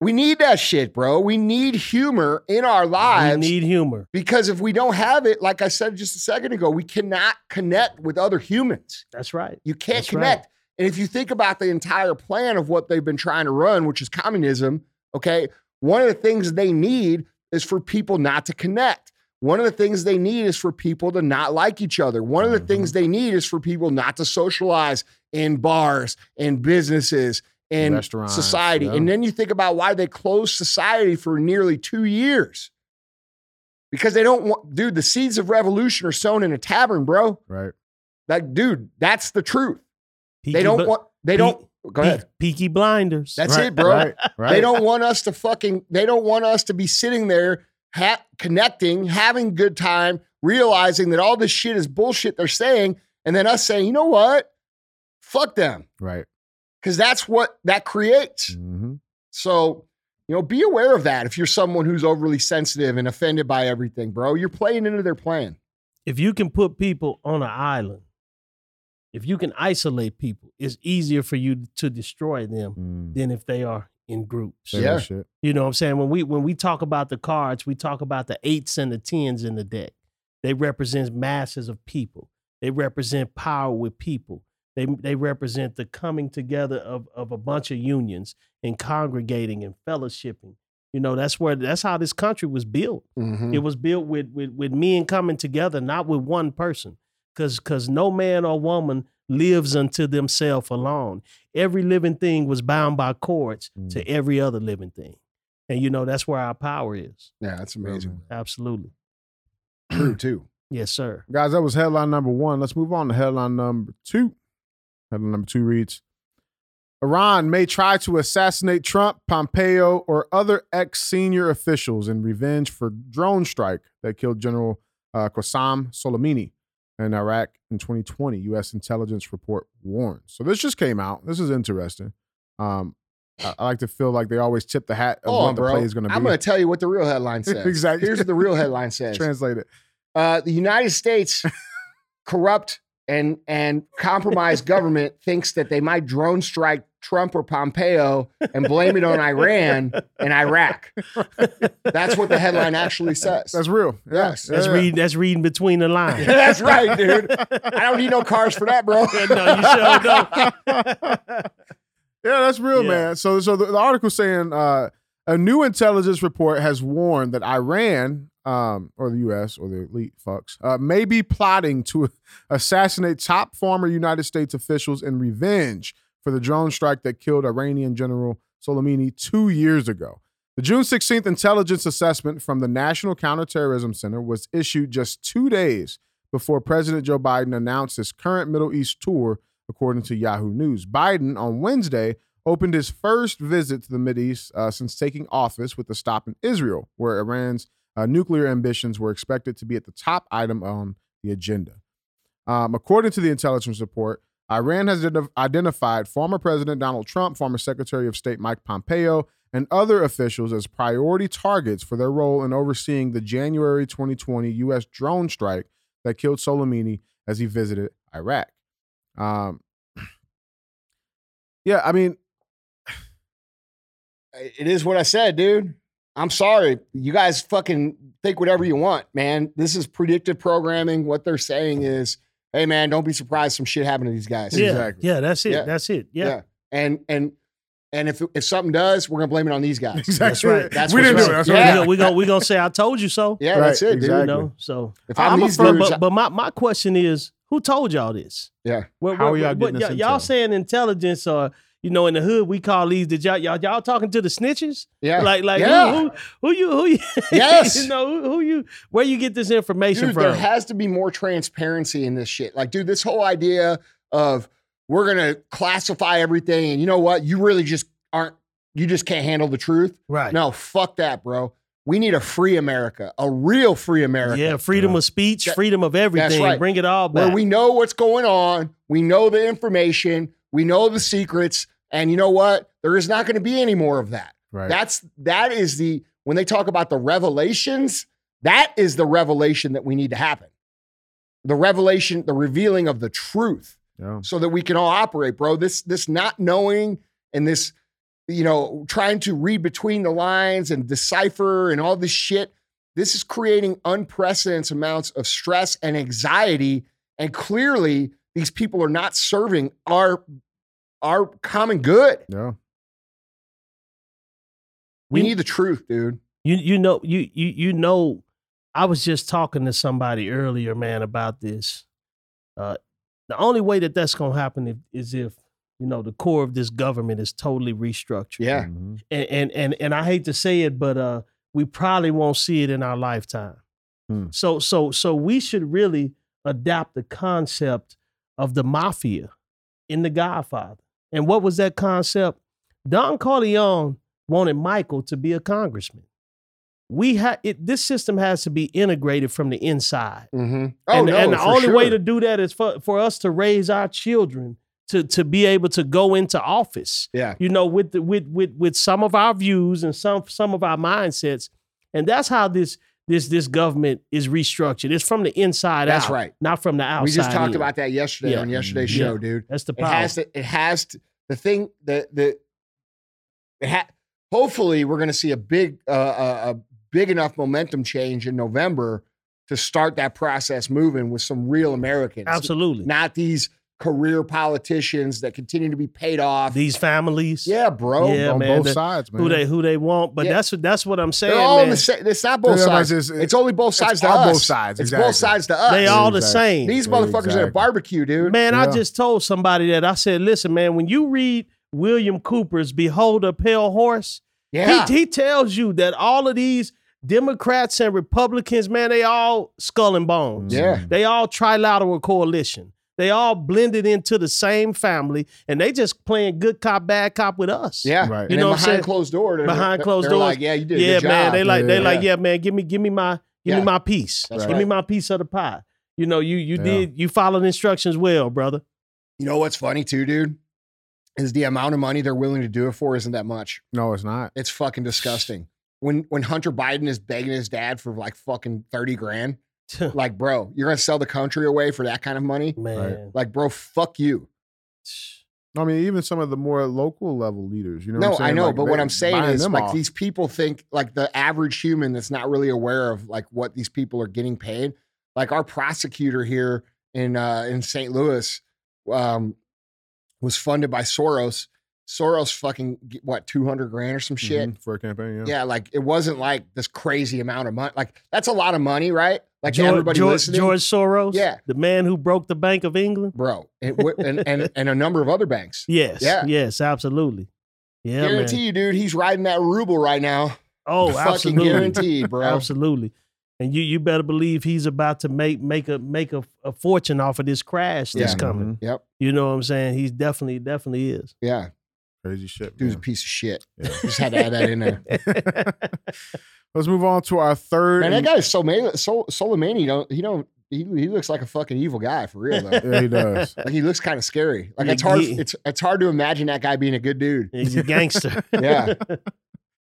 We need that shit, bro. We need humor in our lives. We need humor. because if we don't have it, like I said just a second ago, we cannot connect with other humans. That's right. You can't That's right. And if you think about the entire plan of what they've been trying to run, which is communism, okay, one of the things they need is for people not to connect. One of the things they need is for people to not like each other. One of the mm-hmm. things they need is for people not to socialize in bars and businesses and Restaurants, society. yeah. And then you think about why they closed society for nearly two years. Because they don't want, dude, the seeds of revolution are sown in a tavern, bro. Right. Like, dude, that's the truth. Peaky they don't Bl- want, they Pe- don't, go Pe- ahead. Peaky Blinders. That's right. it, bro. Right. Right. They don't want us to fucking, they don't want us to be sitting there ha- connecting, having good time, realizing that all this shit is bullshit they're saying, and then us saying, you know what? Fuck them. Right. Because that's what that creates. hmm So, you know, be aware of that if you're someone who's overly sensitive and offended by everything, bro. You're playing into their plan. if you can put people on an island, if you can isolate people, it's easier for you to destroy them Mm. than if they are in groups. Say Yeah. You know what I'm saying? When we when we talk about the cards, we talk about the eights and the tens in the deck. They represent masses of people. They represent power with people. They they represent the coming together of of a bunch of unions and congregating and fellowshipping. You know, that's where that's how this country was built. Mhm. It was built with with with men coming together, not with one person. Cause cause no man or woman lives unto themselves alone. Every living thing was bound by cords to every other living thing. And you know, that's where our power is. Yeah, that's amazing. Absolutely. True too. Yes, sir. Guys, that was headline number one. Let's move on to headline number two. Headline number two reads Iran may try to assassinate Trump, Pompeo, or other ex senior officials in revenge for drone strike that killed General uh, Qasem Soleimani in Iraq in 2020. U.S. intelligence report warns. So this just came out. This is interesting. Um, I, I like to feel like they always tip the hat of Hold what on, the play is going to be. I'm going to tell you what the real headline says. Exactly. Here's what the real headline says. translate it. uh, the United States corrupt and and compromised government thinks that they might drone strike Trump or Pompeo and blame it on Iran and Iraq. That's what the headline actually says. That's real. Yeah. Yes. That's Yeah. reading that's reading between the lines. That's right, dude. I don't need no cars for that, bro. no, you sure don't. Yeah, that's real, Yeah. man. So, so the, the article saying uh, a new intelligence report has warned that Iran, um, or the U.S. or the elite fucks, uh, may be plotting to assassinate top former United States officials in revenge for the drone strike that killed Iranian General Soleimani two years ago. The June 16th intelligence assessment from the National Counterterrorism Center was issued just two days before President Joe Biden announced his current Middle East tour, according to Yahoo News. Biden on Wednesday opened his first visit to the Mideast uh, since taking office with a stop in Israel, where Iran's uh, nuclear ambitions were expected to be at the top item on the agenda. Um, according to the intelligence report, Iran has identified former President Donald Trump, former Secretary of State Mike Pompeo, and other officials as priority targets for their role in overseeing the January 2020 U.S. drone strike that killed Soleimani as he visited Iraq. Um, yeah, I mean, It is what I said, dude. I'm sorry. You guys fucking think whatever you want, man. This is predictive programming. What they're saying is, hey, man, don't be surprised some shit happened to these guys. Yeah, Exactly. yeah, that's it. Yeah. That's it. Yeah. And and and if if something does, we're gonna blame it on these guys. exactly. That's right. That's we didn't do it. right. That's Yeah. right. We're gonna we gonna say I told you so. Yeah, Right, that's it, dude. exactly. You know, so If I'm, I'm a these firm- dudes, but, but my, my question is, who told y'all this? yeah, What, How what- are y'all what- getting this y'all, y'all saying intelligence or you know in the hood we call these did y'all y'all, y'all talking to the snitches? yeah, Like like Yeah. who, who who you who you Yes. you know who, who you where you get this information dude, from? there has to be more transparency in this shit. Like, dude, this whole idea of we're gonna classify everything, and you know what? You really just aren't. You just can't handle the truth. right. No, fuck that, bro. We need a free America, a real free America. Yeah, freedom of speech, That- freedom of everything. right. Bring it all back. where we know what's going on, we know the information, we know the secrets, and you know what? There is not going to be any more of that. Right. That's that is the when they talk about the revelations, that is the revelation that we need to happen. The revelation, the revealing of the truth Yeah. so that we can all operate, bro. This this not knowing and this you know trying to read between the lines and decipher and all this shit. This is creating unprecedented amounts of stress and anxiety, and clearly these people are not serving our our common good. Yeah. We You- need the truth, dude. You you know you you you know I was just talking to somebody earlier, man, about this. Uh, the only way that that's gonna happen if, is if you know the core of this government is totally restructured. Yeah. Mhm. and and and, and I hate to say it, but uh, we probably won't see it in our lifetime. Hmm. So so so we should really adapt the concept of the mafia in The Godfather. And what was that concept? Don Corleone wanted Michael to be a congressman. We had it. This system has to be integrated from the inside. Mm-hmm. Oh and, no, and the only way to do that is for, for us to raise our children to to be able to go into office yeah, you know, with the, with with with some of our views and some some of our mindsets, and that's how this this this government is restructured. It's from the inside That's out, right. not from the outside. we just talked in. about that yesterday Yeah. on yesterday's Yeah. show, dude. That's the It has to. It has to. The thing that the. It ha- hopefully, we're going to see a big, uh, a, a big enough momentum change in November to start that process moving with some real Americans, Absolutely. not these career politicians that continue to be paid off. These families, yeah, bro. Yeah, on man, both the- sides, man. who they who they want. But Yeah. that's what that's what I'm saying, They're all man. the same. It's not both Yeah, sides. it's- It's, only both sides it's to all us. both sides, It's both sides to us. They all the same. These Yeah, motherfuckers at a barbecue, dude. Man, I just told somebody that I said, listen, man, when you read William Cooper's Behold a Pale Horse, yeah. he, he tells you that all of these Democrats and Republicans, man, they all skull and bones. Yeah. They all trilateral coalition. They all blended into the same family, and they just playing good cop, bad cop with us. yeah. Right. You then know what I'm behind saying? closed door, they're, Behind they're- closed they're doors. like, yeah, you did a yeah, good man. job. They like they Yeah. like, yeah, man. Give me, give me my, give Yeah. me my piece. That's give me my piece of the pie. You know, you you Yeah. did you followed instructions well, brother. You know what's funny too, dude? Is the amount of money they're willing to do it for isn't that much. No, it's not. It's fucking disgusting. When when Hunter Biden is begging his dad for like fucking 30 grand, like, bro, you're gonna sell the country away for that kind of money? man. Like, bro, fuck you. I mean, even some of the more local level leaders, you know. what no, I'm saying? I know, Like, but what I'm saying is like off. these people think like the average human that's not really aware of like what these people are getting paid. Like our prosecutor here in uh in St. Louis um was funded by Soros. Soros fucking what 200 grand or some shit. Mhm, for a campaign. Yeah. Yeah, like it wasn't like this crazy amount of money. Like that's a lot of money, right? Like George, everybody George, listening, George Soros, Yeah. the man who broke the Bank of England. bro, and, and and and a number of other banks. Yes, Yeah. yes, absolutely. Yeah, Guarantee man. you, dude, he's riding that ruble right now. Oh, Fucking absolutely, guaranteed, bro. absolutely. And you you better believe he's about to make make a make a, a fortune off of this crash that's Yeah. coming. Mm-hmm. Yep. You know what I'm saying? He's definitely definitely is. Yeah. Crazy shit. Dude's a piece of shit. Yeah. Just had to add that in there. Let's move on to our third. Man, that and- guy is so so Soleimani. Don't he don't he, he looks like a fucking evil guy for real though. yeah, he does. like he looks kind of scary. Like it's hard. It's it's hard to imagine that guy being a good dude. He's a gangster. Yeah.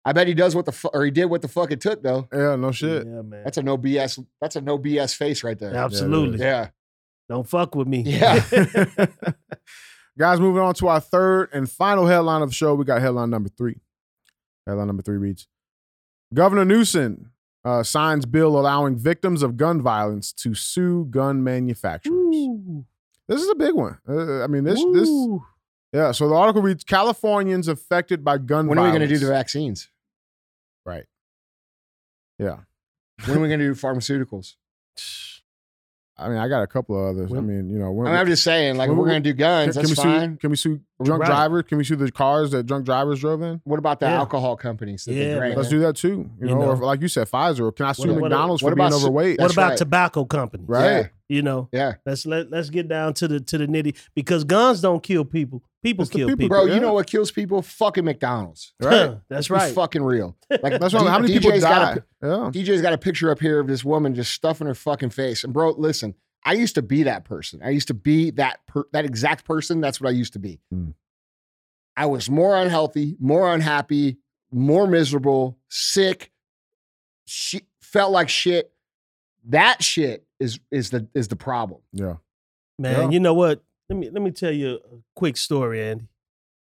I bet he does what the fu- or he did what the fuck it took though. Yeah, no shit. Yeah, man. That's a no BS. That's a no BS face right there. Absolutely. Yeah. Don't fuck with me. Yeah. Guys, moving on to our third and final headline of the show. We got headline number three. Headline number three reads Governor Newsom uh, signs bill allowing victims of gun violence to sue gun manufacturers. Ooh. This is a big one. Uh, I mean, this, this, yeah. So the article reads Californians affected by gun when are we going to do the vaccines? Right. Yeah. When are we going to do pharmaceuticals? I mean, I got a couple of others. I mean, you know, when, I mean, I'm just saying, like, When we're we- going to do guns. can, can we That's sue? Can we sue drunk Right. drivers? Can we sue the cars that drunk drivers drove in? What about the Yeah. alcohol companies? That Yeah, drank? Let's do that too. You, You know, know. or like you said, Pfizer. Can I sue What- what- McDonald's what for being about overweight? What about right. tobacco companies? right. You know, Yeah. let's let let's get down to the to the nitty because guns don't kill people. People It's kill people, people. Bro, Yeah. you know what kills people? Fucking McDonald's. Right. That's Be right. fucking real. Like That's right. How many people DJ's got a, yeah. DJ's got a picture up here of this woman just stuffing her fucking face. And bro, listen, I used to be that person. I used to be that per, that exact person. That's what I used to be. Mm. I was more unhealthy, more unhappy, more miserable, sick, she, felt like shit. That shit is is the is the problem. Yeah. Man, Yeah. you know what? Let me let me tell you a quick story, Andy.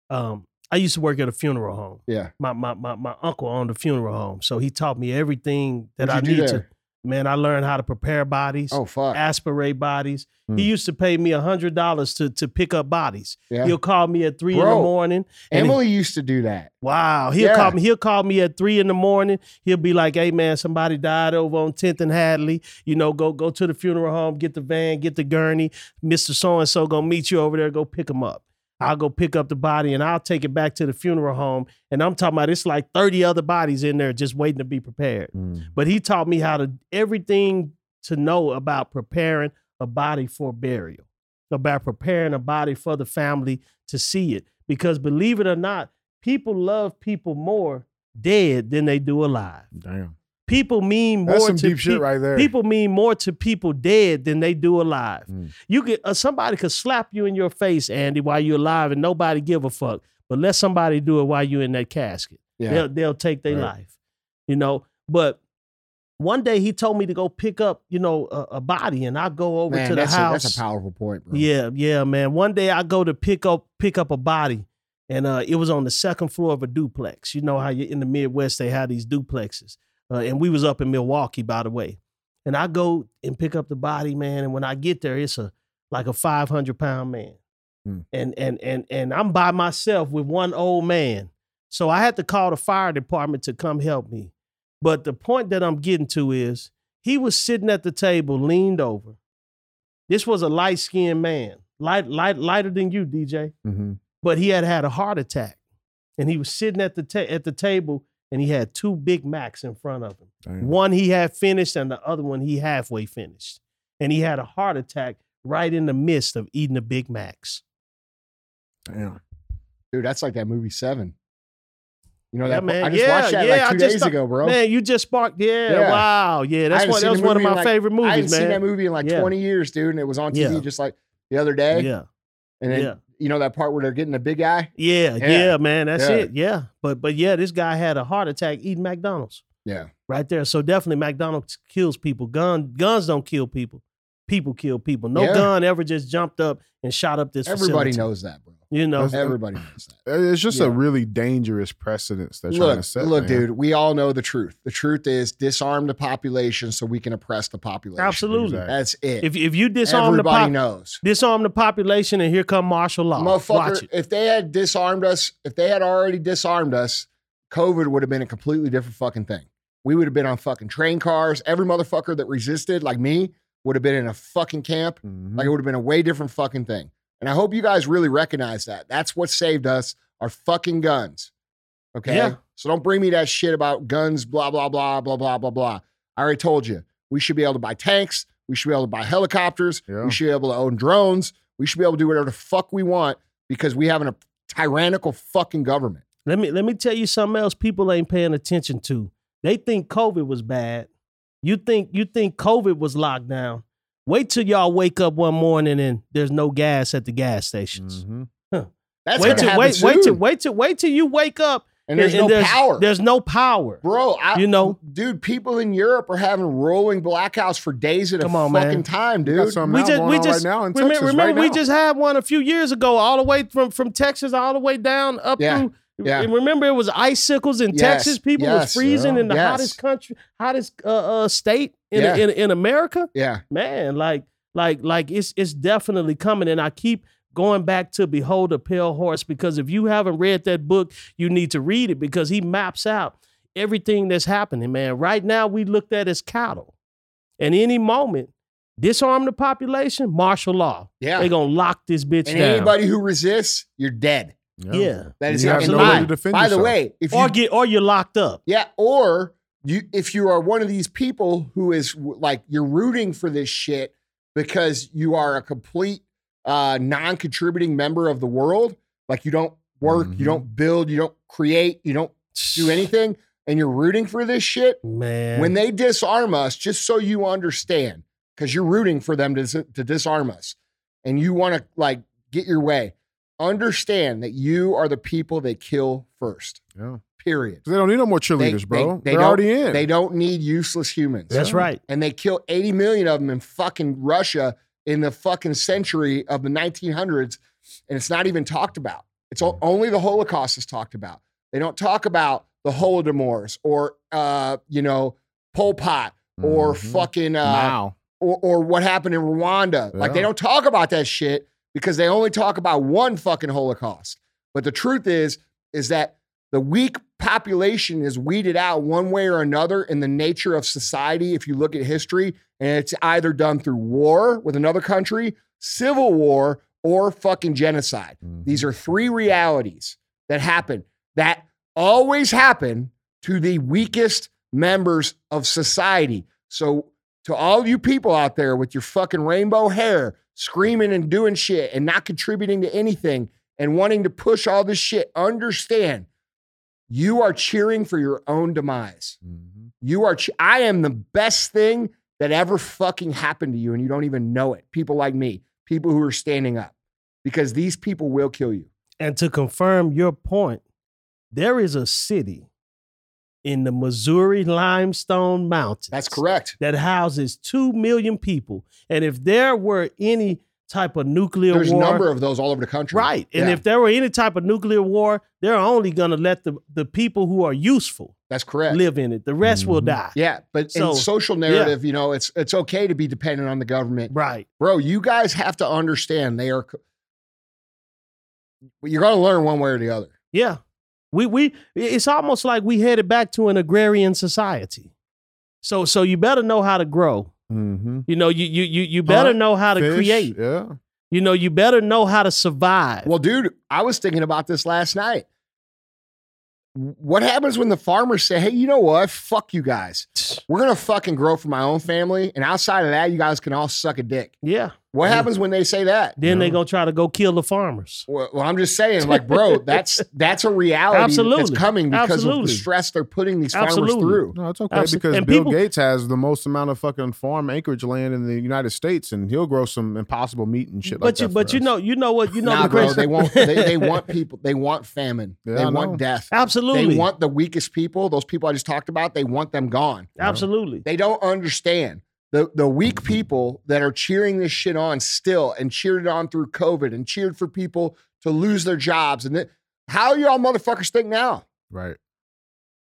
Um, I used to work at a funeral home. Yeah. My my my, my uncle owned a funeral home, so he taught me everything that What'd I you do need to. Man, I learned how to prepare bodies, Oh fuck. aspirate bodies. Hmm. He used to pay me hundred dollars to to pick up bodies. Yeah. He'll call me at three in the morning. and he- Emily used to do that. Wow. He'll Yeah. call me. He'll call me at three in the morning. He'll be like, hey man, somebody died over on 10th and Hadley. You know, go go to the funeral home, get the van, get the gurney. Mr. So-and-so gonna meet you over there, go pick him up. I'll go pick up the body and I'll take it back to the funeral home. And I'm talking about it's like 30 other bodies in there just waiting to be prepared. Mm. But he taught me how to everything to know about preparing a body for burial, about preparing a body for the family to see it. Because believe it or not, people love people more dead than they do alive. Damn. People mean more That's some to deep shit right there. People mean more to people dead than they do alive. Mm. You could uh, somebody could slap you in your face, Andy, while you're alive, and nobody give a fuck. But let somebody do it while you're in that casket Yeah. they'll they'll take their Right. life, you know. But one day he told me to go pick up, you know, a, a body, and I go over Man, to the house. A, that's a powerful point, bro. yeah, yeah, man. One day I go to pick up pick up a body, and uh, it was on the second floor of a duplex. You know how you in the Midwest they have these duplexes, uh, and we was up in Milwaukee, by the way. And I go and pick up the body, man. And when I get there, it's a like a 500 pound man. Hmm. And, and, and, and I'm by myself with one old man. So I had to call the fire department to come help me. But the point that I'm getting to is he was sitting at the table, leaned over. This was a light skinned man, light, light, lighter than you, DJ Mm-hmm. but he had had a heart attack, and he was sitting at the ta- at the table, and he had two Big Macs in front of him. Damn. One he had finished, and the other one he halfway finished, and he had a heart attack right in the midst of eating the Big Macs. Damn. Dude, that's like that movie Seven. You know Yeah, that? man. I just Yeah, watched that yeah, like two days thought- ago, bro. Man, you just sparked. Yeah, Yeah. wow, yeah. That's one. That was one of my in, like- favorite I hadn't movies, seen that movie in like Yeah. 20 years, dude, and it was on TV Yeah. just like the other day. Yeah, And then yeah. You know that part where they're getting the big guy? yeah, Yeah. yeah, man. That's Yeah. it. Yeah, but but yeah, this guy had a heart attack eating McDonald's. Yeah. right there. So definitely McDonald's kills people. Gun guns don't kill people. People kill people. No Yeah. gun ever just jumped up and shot up this. Everybody facility. knows that, bro. You know. That's- Everybody knows that. It's just Yeah. a really dangerous precedence they're trying Look, to set. look, man. dude, we all know the truth. The truth is disarm the population so we can oppress the population. Absolutely. Exactly. That's it. If if you disarm the Everybody pop, knows. disarm the population, and here come martial law. Watch Motherfucker, it. if they had disarmed us, if they had already disarmed us, COVID would have been a completely different fucking thing. We would have been on fucking train cars. Every motherfucker that resisted, like me, would have been in a fucking camp. Mhm. Like it would have been a way different fucking thing. And I hope you guys really recognize that. That's what saved us, our fucking guns. Okay. Yeah. So don't bring me that shit about guns, blah, blah, blah, blah, blah, blah, blah. I already told you. We should be able to buy tanks. We should be able to buy helicopters. Yeah. We should be able to own drones. We should be able to do whatever the fuck we want because we have a tyrannical fucking government. Let me let me tell you something else. People ain't paying attention to. They think COVID was bad. You think you think COVID was locked down. Wait till y'all wake up one morning and there's no gas at the gas stations. Mhm. That's wait till happen wait wait till wait till wait till you wake up and there's no power. There's no power. Bro, I, You know? dude, people in Europe are having rolling blackouts for days at Come a on, fucking man. time, dude. something we just we just right now in remember, Texas. remember right we now. just had one a few years ago, all the way from from Texas all the way down up Yeah. through. Yeah. And remember, it was icicles in Yes. Texas. People Yes. was freezing Yeah. in the Yes. hottest country, hottest uh, uh, state in, Yeah. in in America. Yeah. Man, like like like it's it's definitely coming, and I keep going back to Behold a Pale Horse because if you haven't read that book, you need to read it because he maps out everything that's happening. Man, right now we looked at as cattle, and any moment. Disarm the population, martial law. Yeah. They're gonna lock this bitch And down. anybody who resists, you're dead. Yeah. That is You have and no way by- to defend By the way, if you Or get or you're locked up. yeah, or you if you are one of these people who is like you're rooting for this shit because you are a complete uh non-contributing member of the world, like you don't work, Mhm. you don't build, you don't create, you don't do anything, and you're rooting for this shit. Man. When they disarm us, just so you understand, because you're rooting for them to, to disarm us and you want to like get your way, understand that you are the people they kill first. Yeah. Period. 'Cause They don't need no more They- cheerleaders, they- bro. they They, are already in. They don't need useless humans. That's right. And they kill 80 million of them in fucking Russia in the fucking century of the 1900s. And it's not even talked about. It's o- only the Holocaust is talked about. They don't talk about the Holodomors or, uh, you know, Pol Pot or Mhm. fucking, uh, Mao. or, or what happened in Rwanda. Like they don't talk about that shit because they only talk about one fucking Holocaust. But the truth is, is that the weak population is weeded out one way or another in the nature of society. If you look at history, and it's either done through war with another country, civil war, or fucking genocide. Mhm. These are three realities that happen that always happen to the weakest members of society. So, to all you people out there with your fucking rainbow hair, screaming and doing shit and not contributing to anything and wanting to push all this shit, understand you are cheering for your own demise. Mhm. You are, ch- I am the best thing that ever fucking happened to you, and you don't even know it. People like me, people who are standing up, because these people will kill you. And to confirm your point, there is a city in the Missouri Limestone Mountains. That's correct. That houses 2 million people. And if there were any type of nuclear war There's a number of those all over the country. right? And Yeah, if there were any type of nuclear war, they're only going to let the the people who are useful that's correct. live in it. The rest will Mhm. die. Yeah, but So, in social narrative, you know, it's it's okay to be dependent on the government, Right. bro. You guys have to understand they are. You're going to learn one way or the other. Yeah. We we it's almost like we headed back to an agrarian society. So so you better know how to grow. Mm-hmm. You know, you you you you better Hunt, know how to create. Yeah. You know, you better know how to survive. Well, dude, I was thinking about this last night. What happens when the farmers say, "Hey, you know what? Fuck you guys. We're gonna fucking grow for my own family, and outside of that, you guys can all suck a dick." yeah. What happens when they say that? Then they Yeah. gonna try to go kill the farmers. Well, well, I'm just saying, like, bro, that's that's a reality Absolutely. that's coming because of Absolutely. the stress they're putting these farmers Absolutely. through. No, it's okay Abso- because and Bill people- Gates has the most amount of fucking farm acreage land in the United States, and he'll grow some impossible meat and shit but like you that. but for you us. know you know what you know nah, the bro, crazy they want they, they want people. They want famine. Yeah, they I want know. death. absolutely They want the weakest people. Those people I just talked about. They want them gone. absolutely They don't understand the the weak people that are cheering this shit on still and cheered it on through COVID and cheered for people to lose their jobs. And then, how y'all motherfuckers think now, right?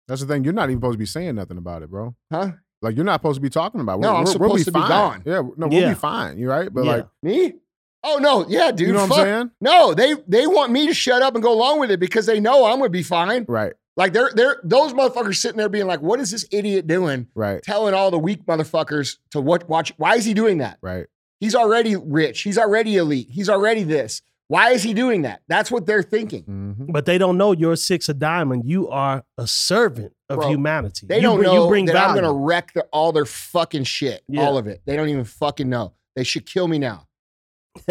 That's the thing. You're not even supposed to be saying nothing about it, bro. huh? Like you're not supposed to be talking about. it. No, I'm supposed to be fine. gone. Yeah, no, we'll Yeah. be fine. You right? But Yeah. like, Me? Oh no, yeah, dude. you know what I'm saying? No, they they want me to shut up and go along with it because they know I'm gonna be fine. Right, Like they're they're those motherfuckers sitting there being like, what is this idiot doing? right, Telling all the weak motherfuckers to what watch. Why is he doing that? right. He's already rich. He's already elite. He's already this. Why is he doing that? That's what they're thinking. Mm-hmm. but they don't know you're six of diamond. You are a servant of Bro, humanity. They you, don't know you bring that I'm gonna wreck the, all their fucking shit. Yeah. All of it. They don't even fucking know. They should kill me now.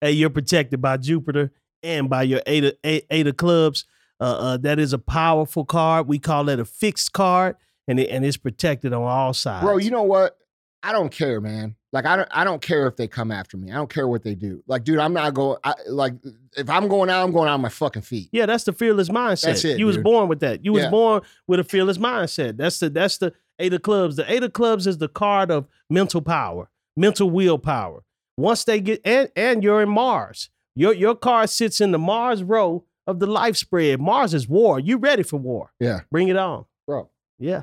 hey, you're protected by Jupiter and by your eight of, eight, eight of clubs. Uh, uh, that is a powerful card. We call it a fixed card, and it, and it's protected on all sides. Bro, you know what? I don't care, man. Like I don't I don't care if they come after me. I don't care what they do. Like, dude, I'm not going I, like if I'm going out, I'm going out on my fucking feet. yeah, that's the fearless mindset. That's it, you was born with that. You was Yeah. born with a fearless mindset. That's the that's the eight of clubs. The eight of clubs is the card of mental power, mental willpower. Once they get and and you're in Mars. Your your card sits in the Mars row of the life spread. Mars is war. You ready for war? Yeah. Bring it on. Bro, Yeah.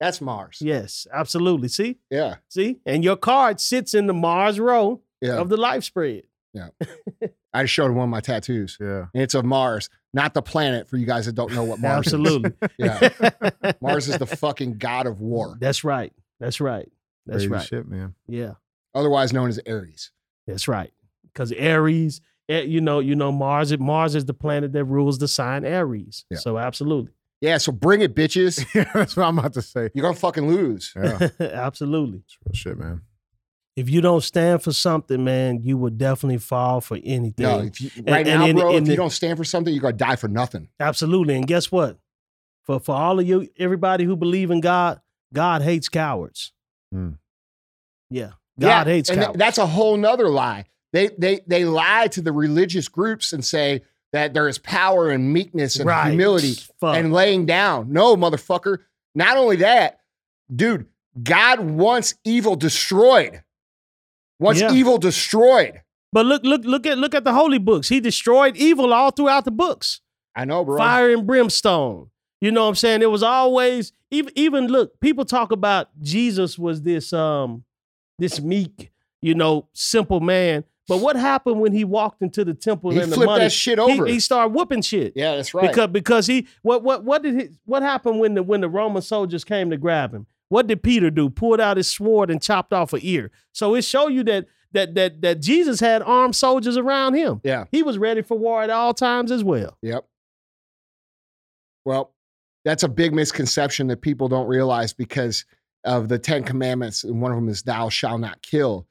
that's Mars. Yes, absolutely. See, Yeah. see, and your card sits in the Mars row Yeah. of the life spread. Yeah. I just showed him one of my tattoos. Yeah. And it's of Mars, not the planet for you guys that don't know what Mars Absolutely. is. Yeah. Mars is the fucking god of war, That's right. That's right. That's Crazy right. shit, man. Yeah, otherwise known as Aries. that's right. Because Aries, you know, you know, Mars. Mars is the planet that rules the sign Aries. Yeah. So absolutely, Yeah, so bring it, bitches. Yeah, that's what I'm about to say. You're gonna fucking lose. Yeah, absolutely. it's real shit, man. If you don't stand for something, man, you will definitely fall for anything. No, if you, right and now, in- bro, in if the- you don't stand for something, you're gonna die for nothing. Absolutely. And guess what? For for all of you, everybody who believe in God, God hates cowards. Hmm. Yeah. God Yeah, hates and th- that's a whole nother lie. They they they lie to the religious groups and say that there is power and meekness and Right. humility Fuck. and laying down. No, motherfucker. Not only that, dude, God wants evil destroyed. Wants Yeah. evil destroyed. But look, look, look at look at the holy books. He destroyed evil all throughout the books. I know, bro. Fire and brimstone. You know what I'm saying? It was always even even look, people talk about Jesus was this um this meek, you know, simple man. But what happened when he walked into the temple He and the flipped money? that shit He- over. He, started whooping shit. yeah, that's right. Because because he what what what did he what happened when the when the Roman soldiers came to grab him? What did Peter do? Pulled out his sword and chopped off an ear. So it show you that that that that Jesus had armed soldiers around him. yeah. He was ready for war at all times as well. Yep. Well, that's a big misconception that people don't realize because of the Ten Commandments, and one of them is "Thou shalt not kill."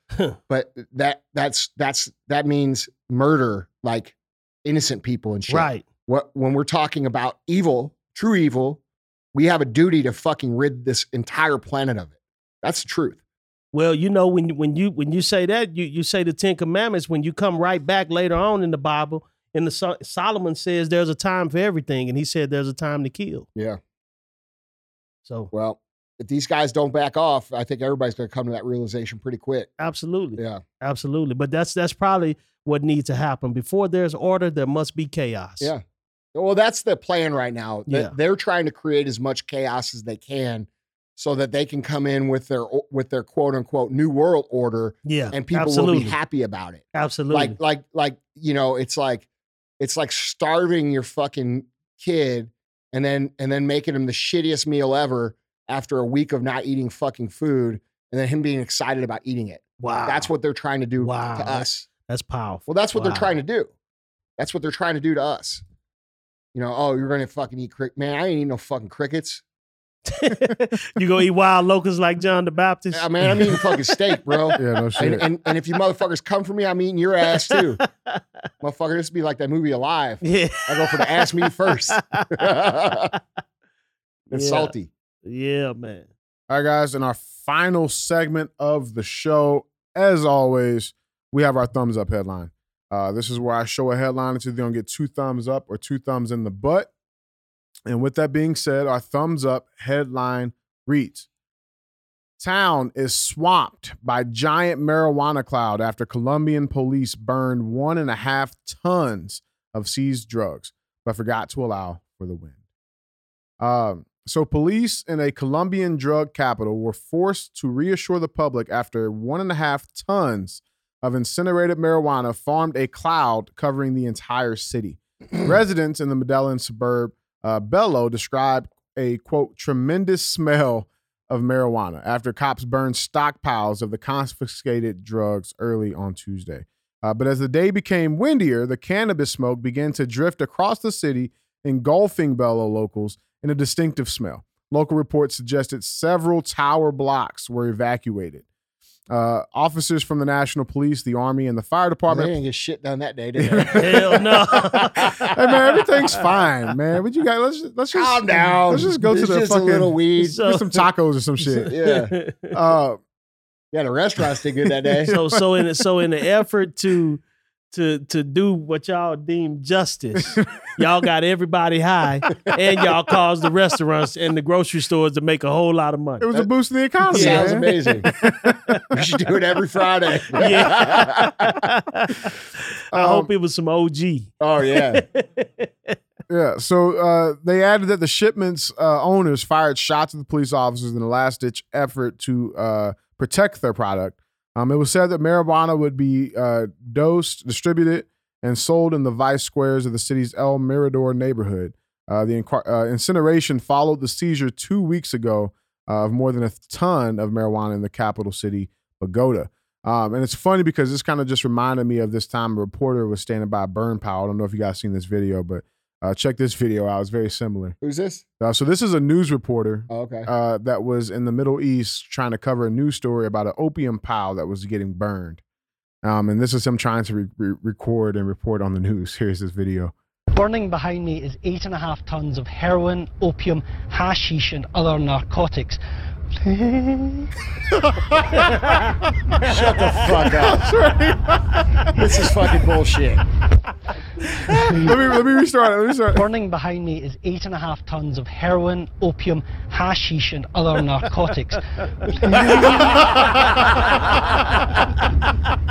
but that that's that's that means murder, like innocent people and shit. Right. What when we're talking about evil, true evil, we have a duty to fucking rid this entire planet of it. That's the truth. Well, you know when when you when you say that you you say the Ten Commandments. When you come right back later on in the Bible, and the Solomon says there's a time for everything, and he said there's a time to kill. Yeah. So Well, if these guys don't back off, I think everybody's going to come to that realization pretty quick. Absolutely. Yeah. Absolutely. But that's that's probably what needs to happen. Before there's order, there must be chaos. Yeah. Well, that's the plan right now. Yeah. They're trying to create as much chaos as they can so that they can come in with their with their quote unquote new world order Yeah. and people absolutely. will be happy about it. Absolutely. Like like like you know, it's like it's like starving your fucking kid and then and then making him the shittiest meal ever after a week of not eating fucking food and then him being excited about eating it. wow. That's what they're trying to do Wow. to us. that's powerful. Well, that's what Wow. they're trying to do. That's what they're trying to do to us. You know, oh, you're gonna fucking eat cricket. Man, I ain't eating no fucking crickets. you go eat wild locusts like John the Baptist? Uh, I mean, I'm eating fucking steak, bro. Yeah, no shit. And, and and if you motherfuckers come for me, I'm eating your ass too. Motherfucker, this would be like that movie Alive. yeah. I go for the ass meat first. it's Yeah. salty. Yeah, man. All right, guys, in our final segment of the show, as always, we have our thumbs up headline. Uh, this is where I show a headline. Either going to get two thumbs up or two thumbs in the butt. And with that being said, our thumbs up headline reads Town is swamped by giant marijuana cloud after Colombian police burned one and a half tons of seized drugs, but forgot to allow for the wind. Um, so, police in a Colombian drug capital were forced to reassure the public after one and a half tons of incinerated marijuana formed a cloud covering the entire city. Residents in the Medellin suburb uh, Bello described a quote tremendous smell of marijuana after cops burned stockpiles of the confiscated drugs early on Tuesday. Uh, but as the day became windier, the cannabis smoke began to drift across the city, engulfing Bello locals in a distinctive smell. Local reports suggested several tower blocks were evacuated. Uh, officers from the National Police, the Army, and the fire Department. They department didn't get shit done that day, did they? Hell no. hey man, everything's fine, man. What you got? Let's let's just Calm down. Let's just go It's to the just fucking a little weed. So- get some tacos or some shit. Yeah. Uh, Yeah, the restaurants did good that day. so so in so in the effort to to to do what y'all deem justice, y'all got everybody high, and y'all caused the restaurants and the grocery stores to make a whole lot of money. it was a boost in the economy. Sounds man. amazing. we should do it every Friday. Yeah. I Um, hope it was some OG. oh yeah. Yeah. So uh, they added that the shipment's uh, owners fired shots at the police officers in a last ditch effort to uh, protect their product. Um, it was said that marijuana would be uh, dosed, distributed, and sold in the vice squares of the city's El Mirador neighborhood. Uh, the inqu- uh, incineration followed the seizure two weeks ago uh, of more than a ton of marijuana in the capital city, Bogota. Um, and it's funny because this kind of just reminded me of this time a reporter was standing by a burn pile. I don't know if you guys seen this video, but uh, check this video out. It's very similar. Who's this? Uh, so this is a news reporter Oh, okay. uh, that was in the Middle East trying to cover a news story about an opium pile that was getting burned. Um, and this is him trying to re- re- record and report on the news. Here's this video. Burning behind me is eight and a half tons of heroin, opium, hashish, and other narcotics. Shut the fuck up. this is fucking bullshit. let me let me restart it. Let me restart. Burning behind me is eight and a half tons of heroin, opium, hashish, and other narcotics.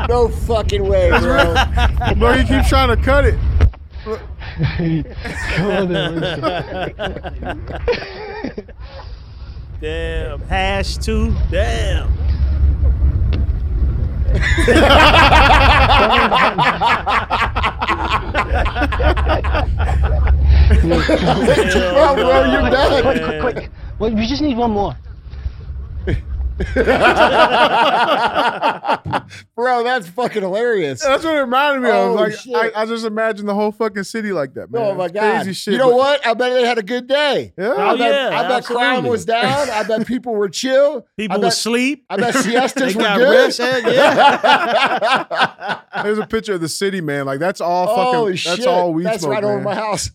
No fucking way, bro. Bro, he keeps trying to cut it. Damn. Hash two. Damn. Bro, bro, you're done. quick, quick, quick. Well, we just need one more. Bro, that's fucking hilarious. That's what it reminded me of. Oh, Like shit. I, I just imagine the whole fucking city like that, man. Oh my god! crazy shit. you know but- what? I bet they had a good day. Yeah. I Oh, bet, yeah, I bet crime was down. I bet people were chill. People I will bet, sleep. I bet siestas were good. rest. Hell yeah. There's a picture of the city, man. Like that's all fucking. Holy that's shit! all weed That's smoke, right over my house.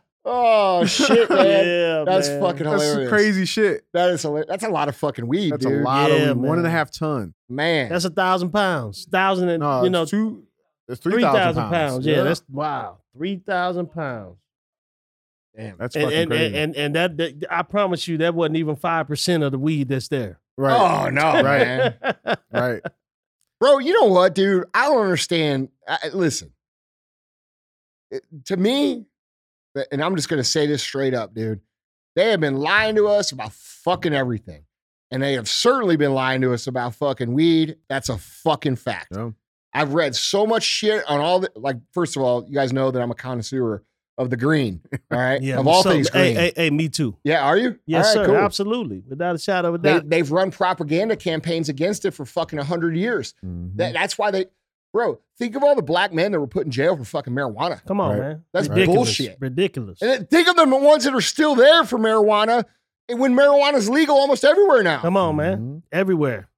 oh shit, man! Yeah, That's man. fucking That's hilarious. some crazy shit. That is hilarious. That's a lot of fucking weed, That's dude. a lot Yeah, of weed. One and a man. half ton. Man, That's a thousand pounds. Thousand and No, you know two. It's three three thousand thousand pounds. pounds. Yeah, that's wow. Three thousand pounds. Damn. That's And fucking and, crazy. and and and that, that I promise you that wasn't even five percent of the weed that's there. right. Oh no, Right. man. Right. Bro, you know what, dude? I don't understand. I, I- listen, it- to me, and I'm just going to say this straight up, dude. They have been lying to us about fucking everything. And they have certainly been lying to us about fucking weed. That's a fucking fact. Yeah. I've read so much shit on all the, like, first of all, you guys know that I'm a connoisseur of the green, all right? Yeah, of all so- things green. hey, hey, me too. yeah, are you? Yes, right, sir. cool. Absolutely, without a shadow of a They, doubt. they've run propaganda campaigns against it for fucking 100 years. Mhm. That, that's why they, bro, think of all the black men that were put in jail for fucking marijuana. Come on, Right. man. That's ridiculous. bullshit. Ridiculous. And then think of the ones that are still there for marijuana and when marijuana is legal almost everywhere now. Come on, man. Mhm. Everywhere.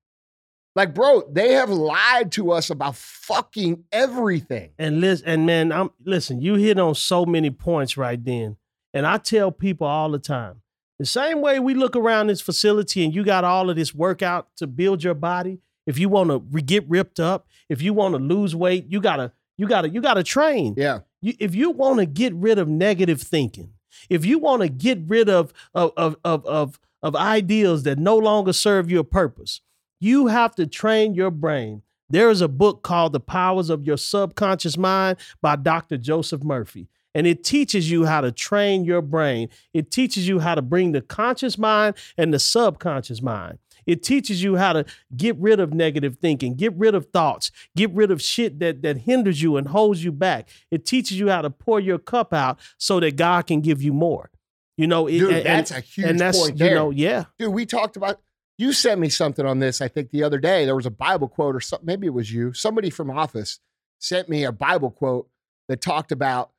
Like, bro, they have lied to us about fucking everything. And listen, and man, I'm listen. You hit on so many points right then, and I tell people all the time. The same way we look around this facility, and you got all of this workout to build your body. If you want to get ripped up, if you want to lose weight, you gotta, you gotta, you gotta train. Yeah. You, if you want to get rid of negative thinking, if you want to get rid of of, of of of of ideals that no longer serve your purpose, you have to train your brain. There is a book called The Powers of Your Subconscious Mind by Dr. Joseph Murphy. And it teaches you how to train your brain. It teaches you how to bring the conscious mind and the subconscious mind. It teaches you how to get rid of negative thinking, get rid of thoughts, get rid of shit that that hinders you and holds you back. It teaches you how to pour your cup out so that God can give you more. You know, it, Dude, and, that's a huge and that's point you know, yeah. Dude, we talked about, you sent me something on this, I think, the other day. There was a Bible quote or something. Maybe it was you. Somebody from office sent me a Bible quote that talked about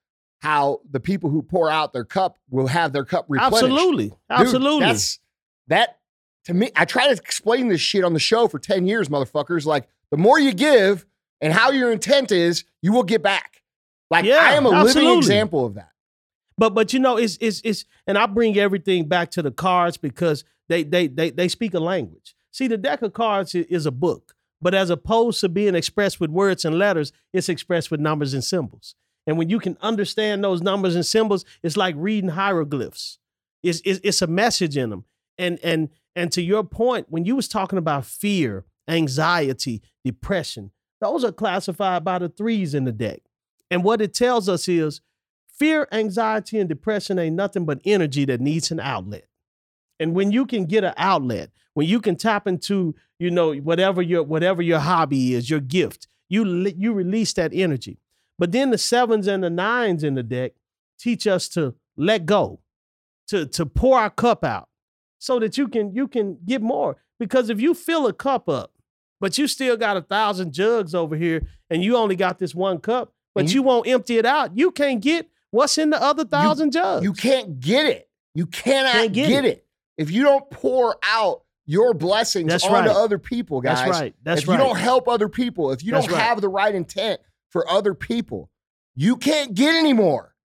how the people who pour out their cup will have their cup replenished. Absolutely. Dude, Absolutely. that's that to me. I try to explain this shit on the show for 10 years, motherfuckers. Like the more you give and how your intent is, you will get back. Like Yeah, I am a living example of that. But but you know, it's it's it's and I bring everything back to the cards because they they they they speak a language. See, the deck of cards is a book, but as opposed to being expressed with words and letters, it's expressed with numbers and symbols. And when you can understand those numbers and symbols, it's like reading hieroglyphs. It's it's, it's a message in them. And and and to your point, when you was talking about fear, anxiety, depression, those are classified by the threes in the deck. And what it tells us is fear, anxiety, and depression ain't nothing but energy that needs an outlet. And when you can get an outlet, when you can tap into, you know, whatever your whatever your hobby is, your gift, you you release that energy. But then the sevens and the nines in the deck teach us to let go, to to pour our cup out, so that you can you can get more. Because if you fill a cup up, but you still got a thousand jugs over here, and you only got this one cup, but And you, won't empty it out, you can't get what's in the other thousand jugs. You can't get it. You cannot Can't get, get it. if you don't pour out your blessings That's onto right. other people, guys. That's right. That's if right. you don't help other people, if you That's don't right. have the right intent for other people, you can't get anymore.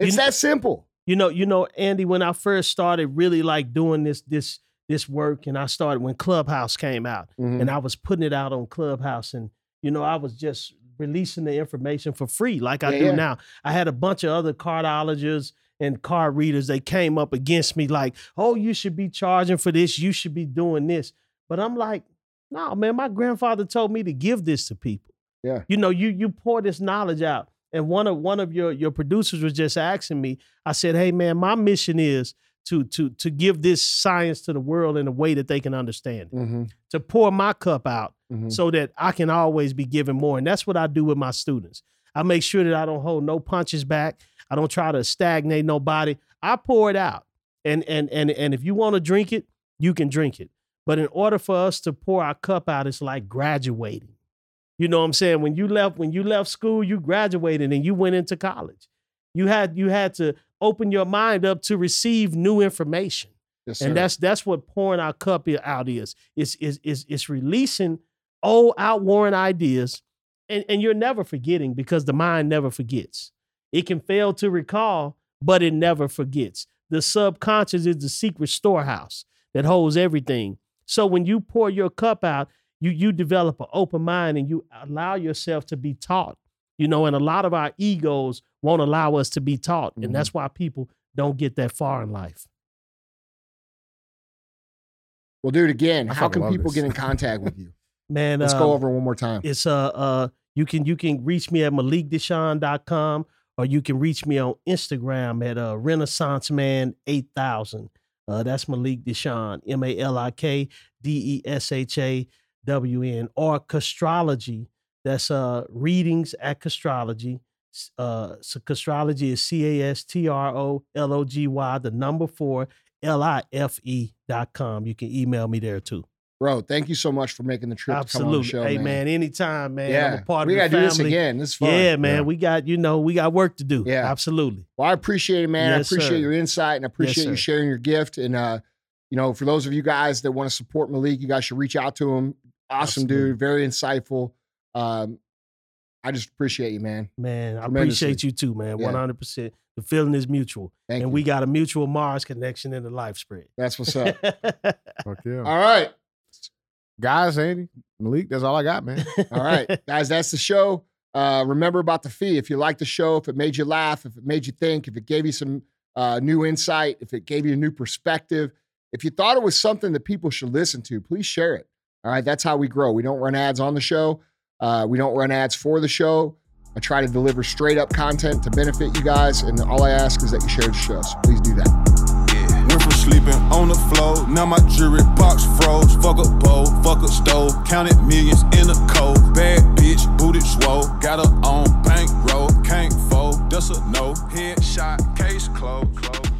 You It's kn- that simple. You know, you know, Andy, when I first started really like doing this this this work, and I started when Clubhouse came out, Mhm. and I was putting it out on Clubhouse, and you know, I was just releasing the information for free, like I Yeah, do yeah. now. I had a bunch of other cardologists and card readers. They came up against me like, "Oh, you should be charging for this. You should be doing this." But I'm like, "No, man. My grandfather told me to give this to people. Yeah. You know, you you pour this knowledge out." And one of one of your your producers was just asking me. I said, "Hey, man, my mission is." To, to, to give this science to the world in a way that they can understand it Mm-hmm. to pour my cup out Mhm. so that I can always be giving more. And that's what I do with my students. I make sure that I don't hold no punches back. I don't try to stagnate nobody. I pour it out. And and and and if you want to drink it, you can drink it. But in order for us to pour our cup out, it's like graduating. You know what I'm saying? When you left when you left school, you graduated and you went into college. You had you had to open your mind up to receive new information. Yes. And that's that's what pouring our cup out is. It's is is it's releasing old outworn ideas, and, and you're never forgetting because the mind never forgets. It can fail to recall, but it never forgets. The subconscious is the secret storehouse that holds everything. So when you pour your cup out, you you develop an open mind and you allow yourself to be taught. You know, and a lot of our egos won't allow us to be taught, Mhm. and that's why people don't get that far in life. We'll do it again. I How can people this. get in contact with you? Man, Let's um, go over one more time. It's uh uh you can you can reach me at malikdeshawn.com or you can reach me on Instagram at uh Renaissance Man 8000. Uh that's Malik Deshawn, M A L I K D E S H A W N or Castrology. That's uh readings at Castrology. Uh so Castrology is C A S T R O L O G Y the number 4 L I F E dot com. You can email me there too. Bro, thank you so much for making the trip to come on Absolutely. the show, hey man. man. anytime, man. yeah, I'm a part we of the gotta do this again. This is fun. Yeah, man. Yeah. We got, you know, we got work to do. Yeah. Absolutely. Well, I appreciate it, man. Yes, I appreciate sir. your insight and I appreciate you sharing your gift. And uh, you know, for those of you guys that want to support Malik, you guys should reach out to him. Awesome Absolutely. dude, very insightful. Um, I just appreciate you, man. Man, I appreciate you too, man. Yeah. 100%. The feeling is mutual. Thank and you. we got a mutual Mars connection in the life spread. That's what's up. Fuck yeah. all right. Guys, Andy, Malik, that's all I got, man. All right, guys, that's the show. Uh, remember about the fee. If you like the show, if it made you laugh, if it made you think, if it gave you some uh, new insight, if it gave you a new perspective, if you thought it was something that people should listen to, please share it. All right, that's how we grow. We don't run ads on the show. Uh, we don't run ads for the show. I try to deliver straight up content to benefit you guys, and all I ask is that you share the show. So please do that. Yeah. Went from sleeping on the floor, now my jewelry box froze. Fuck up bowl, fuck up stove, counted millions in a cold. Bad bitch, booted swole, got her on bankroll, can't fold, that's a no. Headshot, case closed.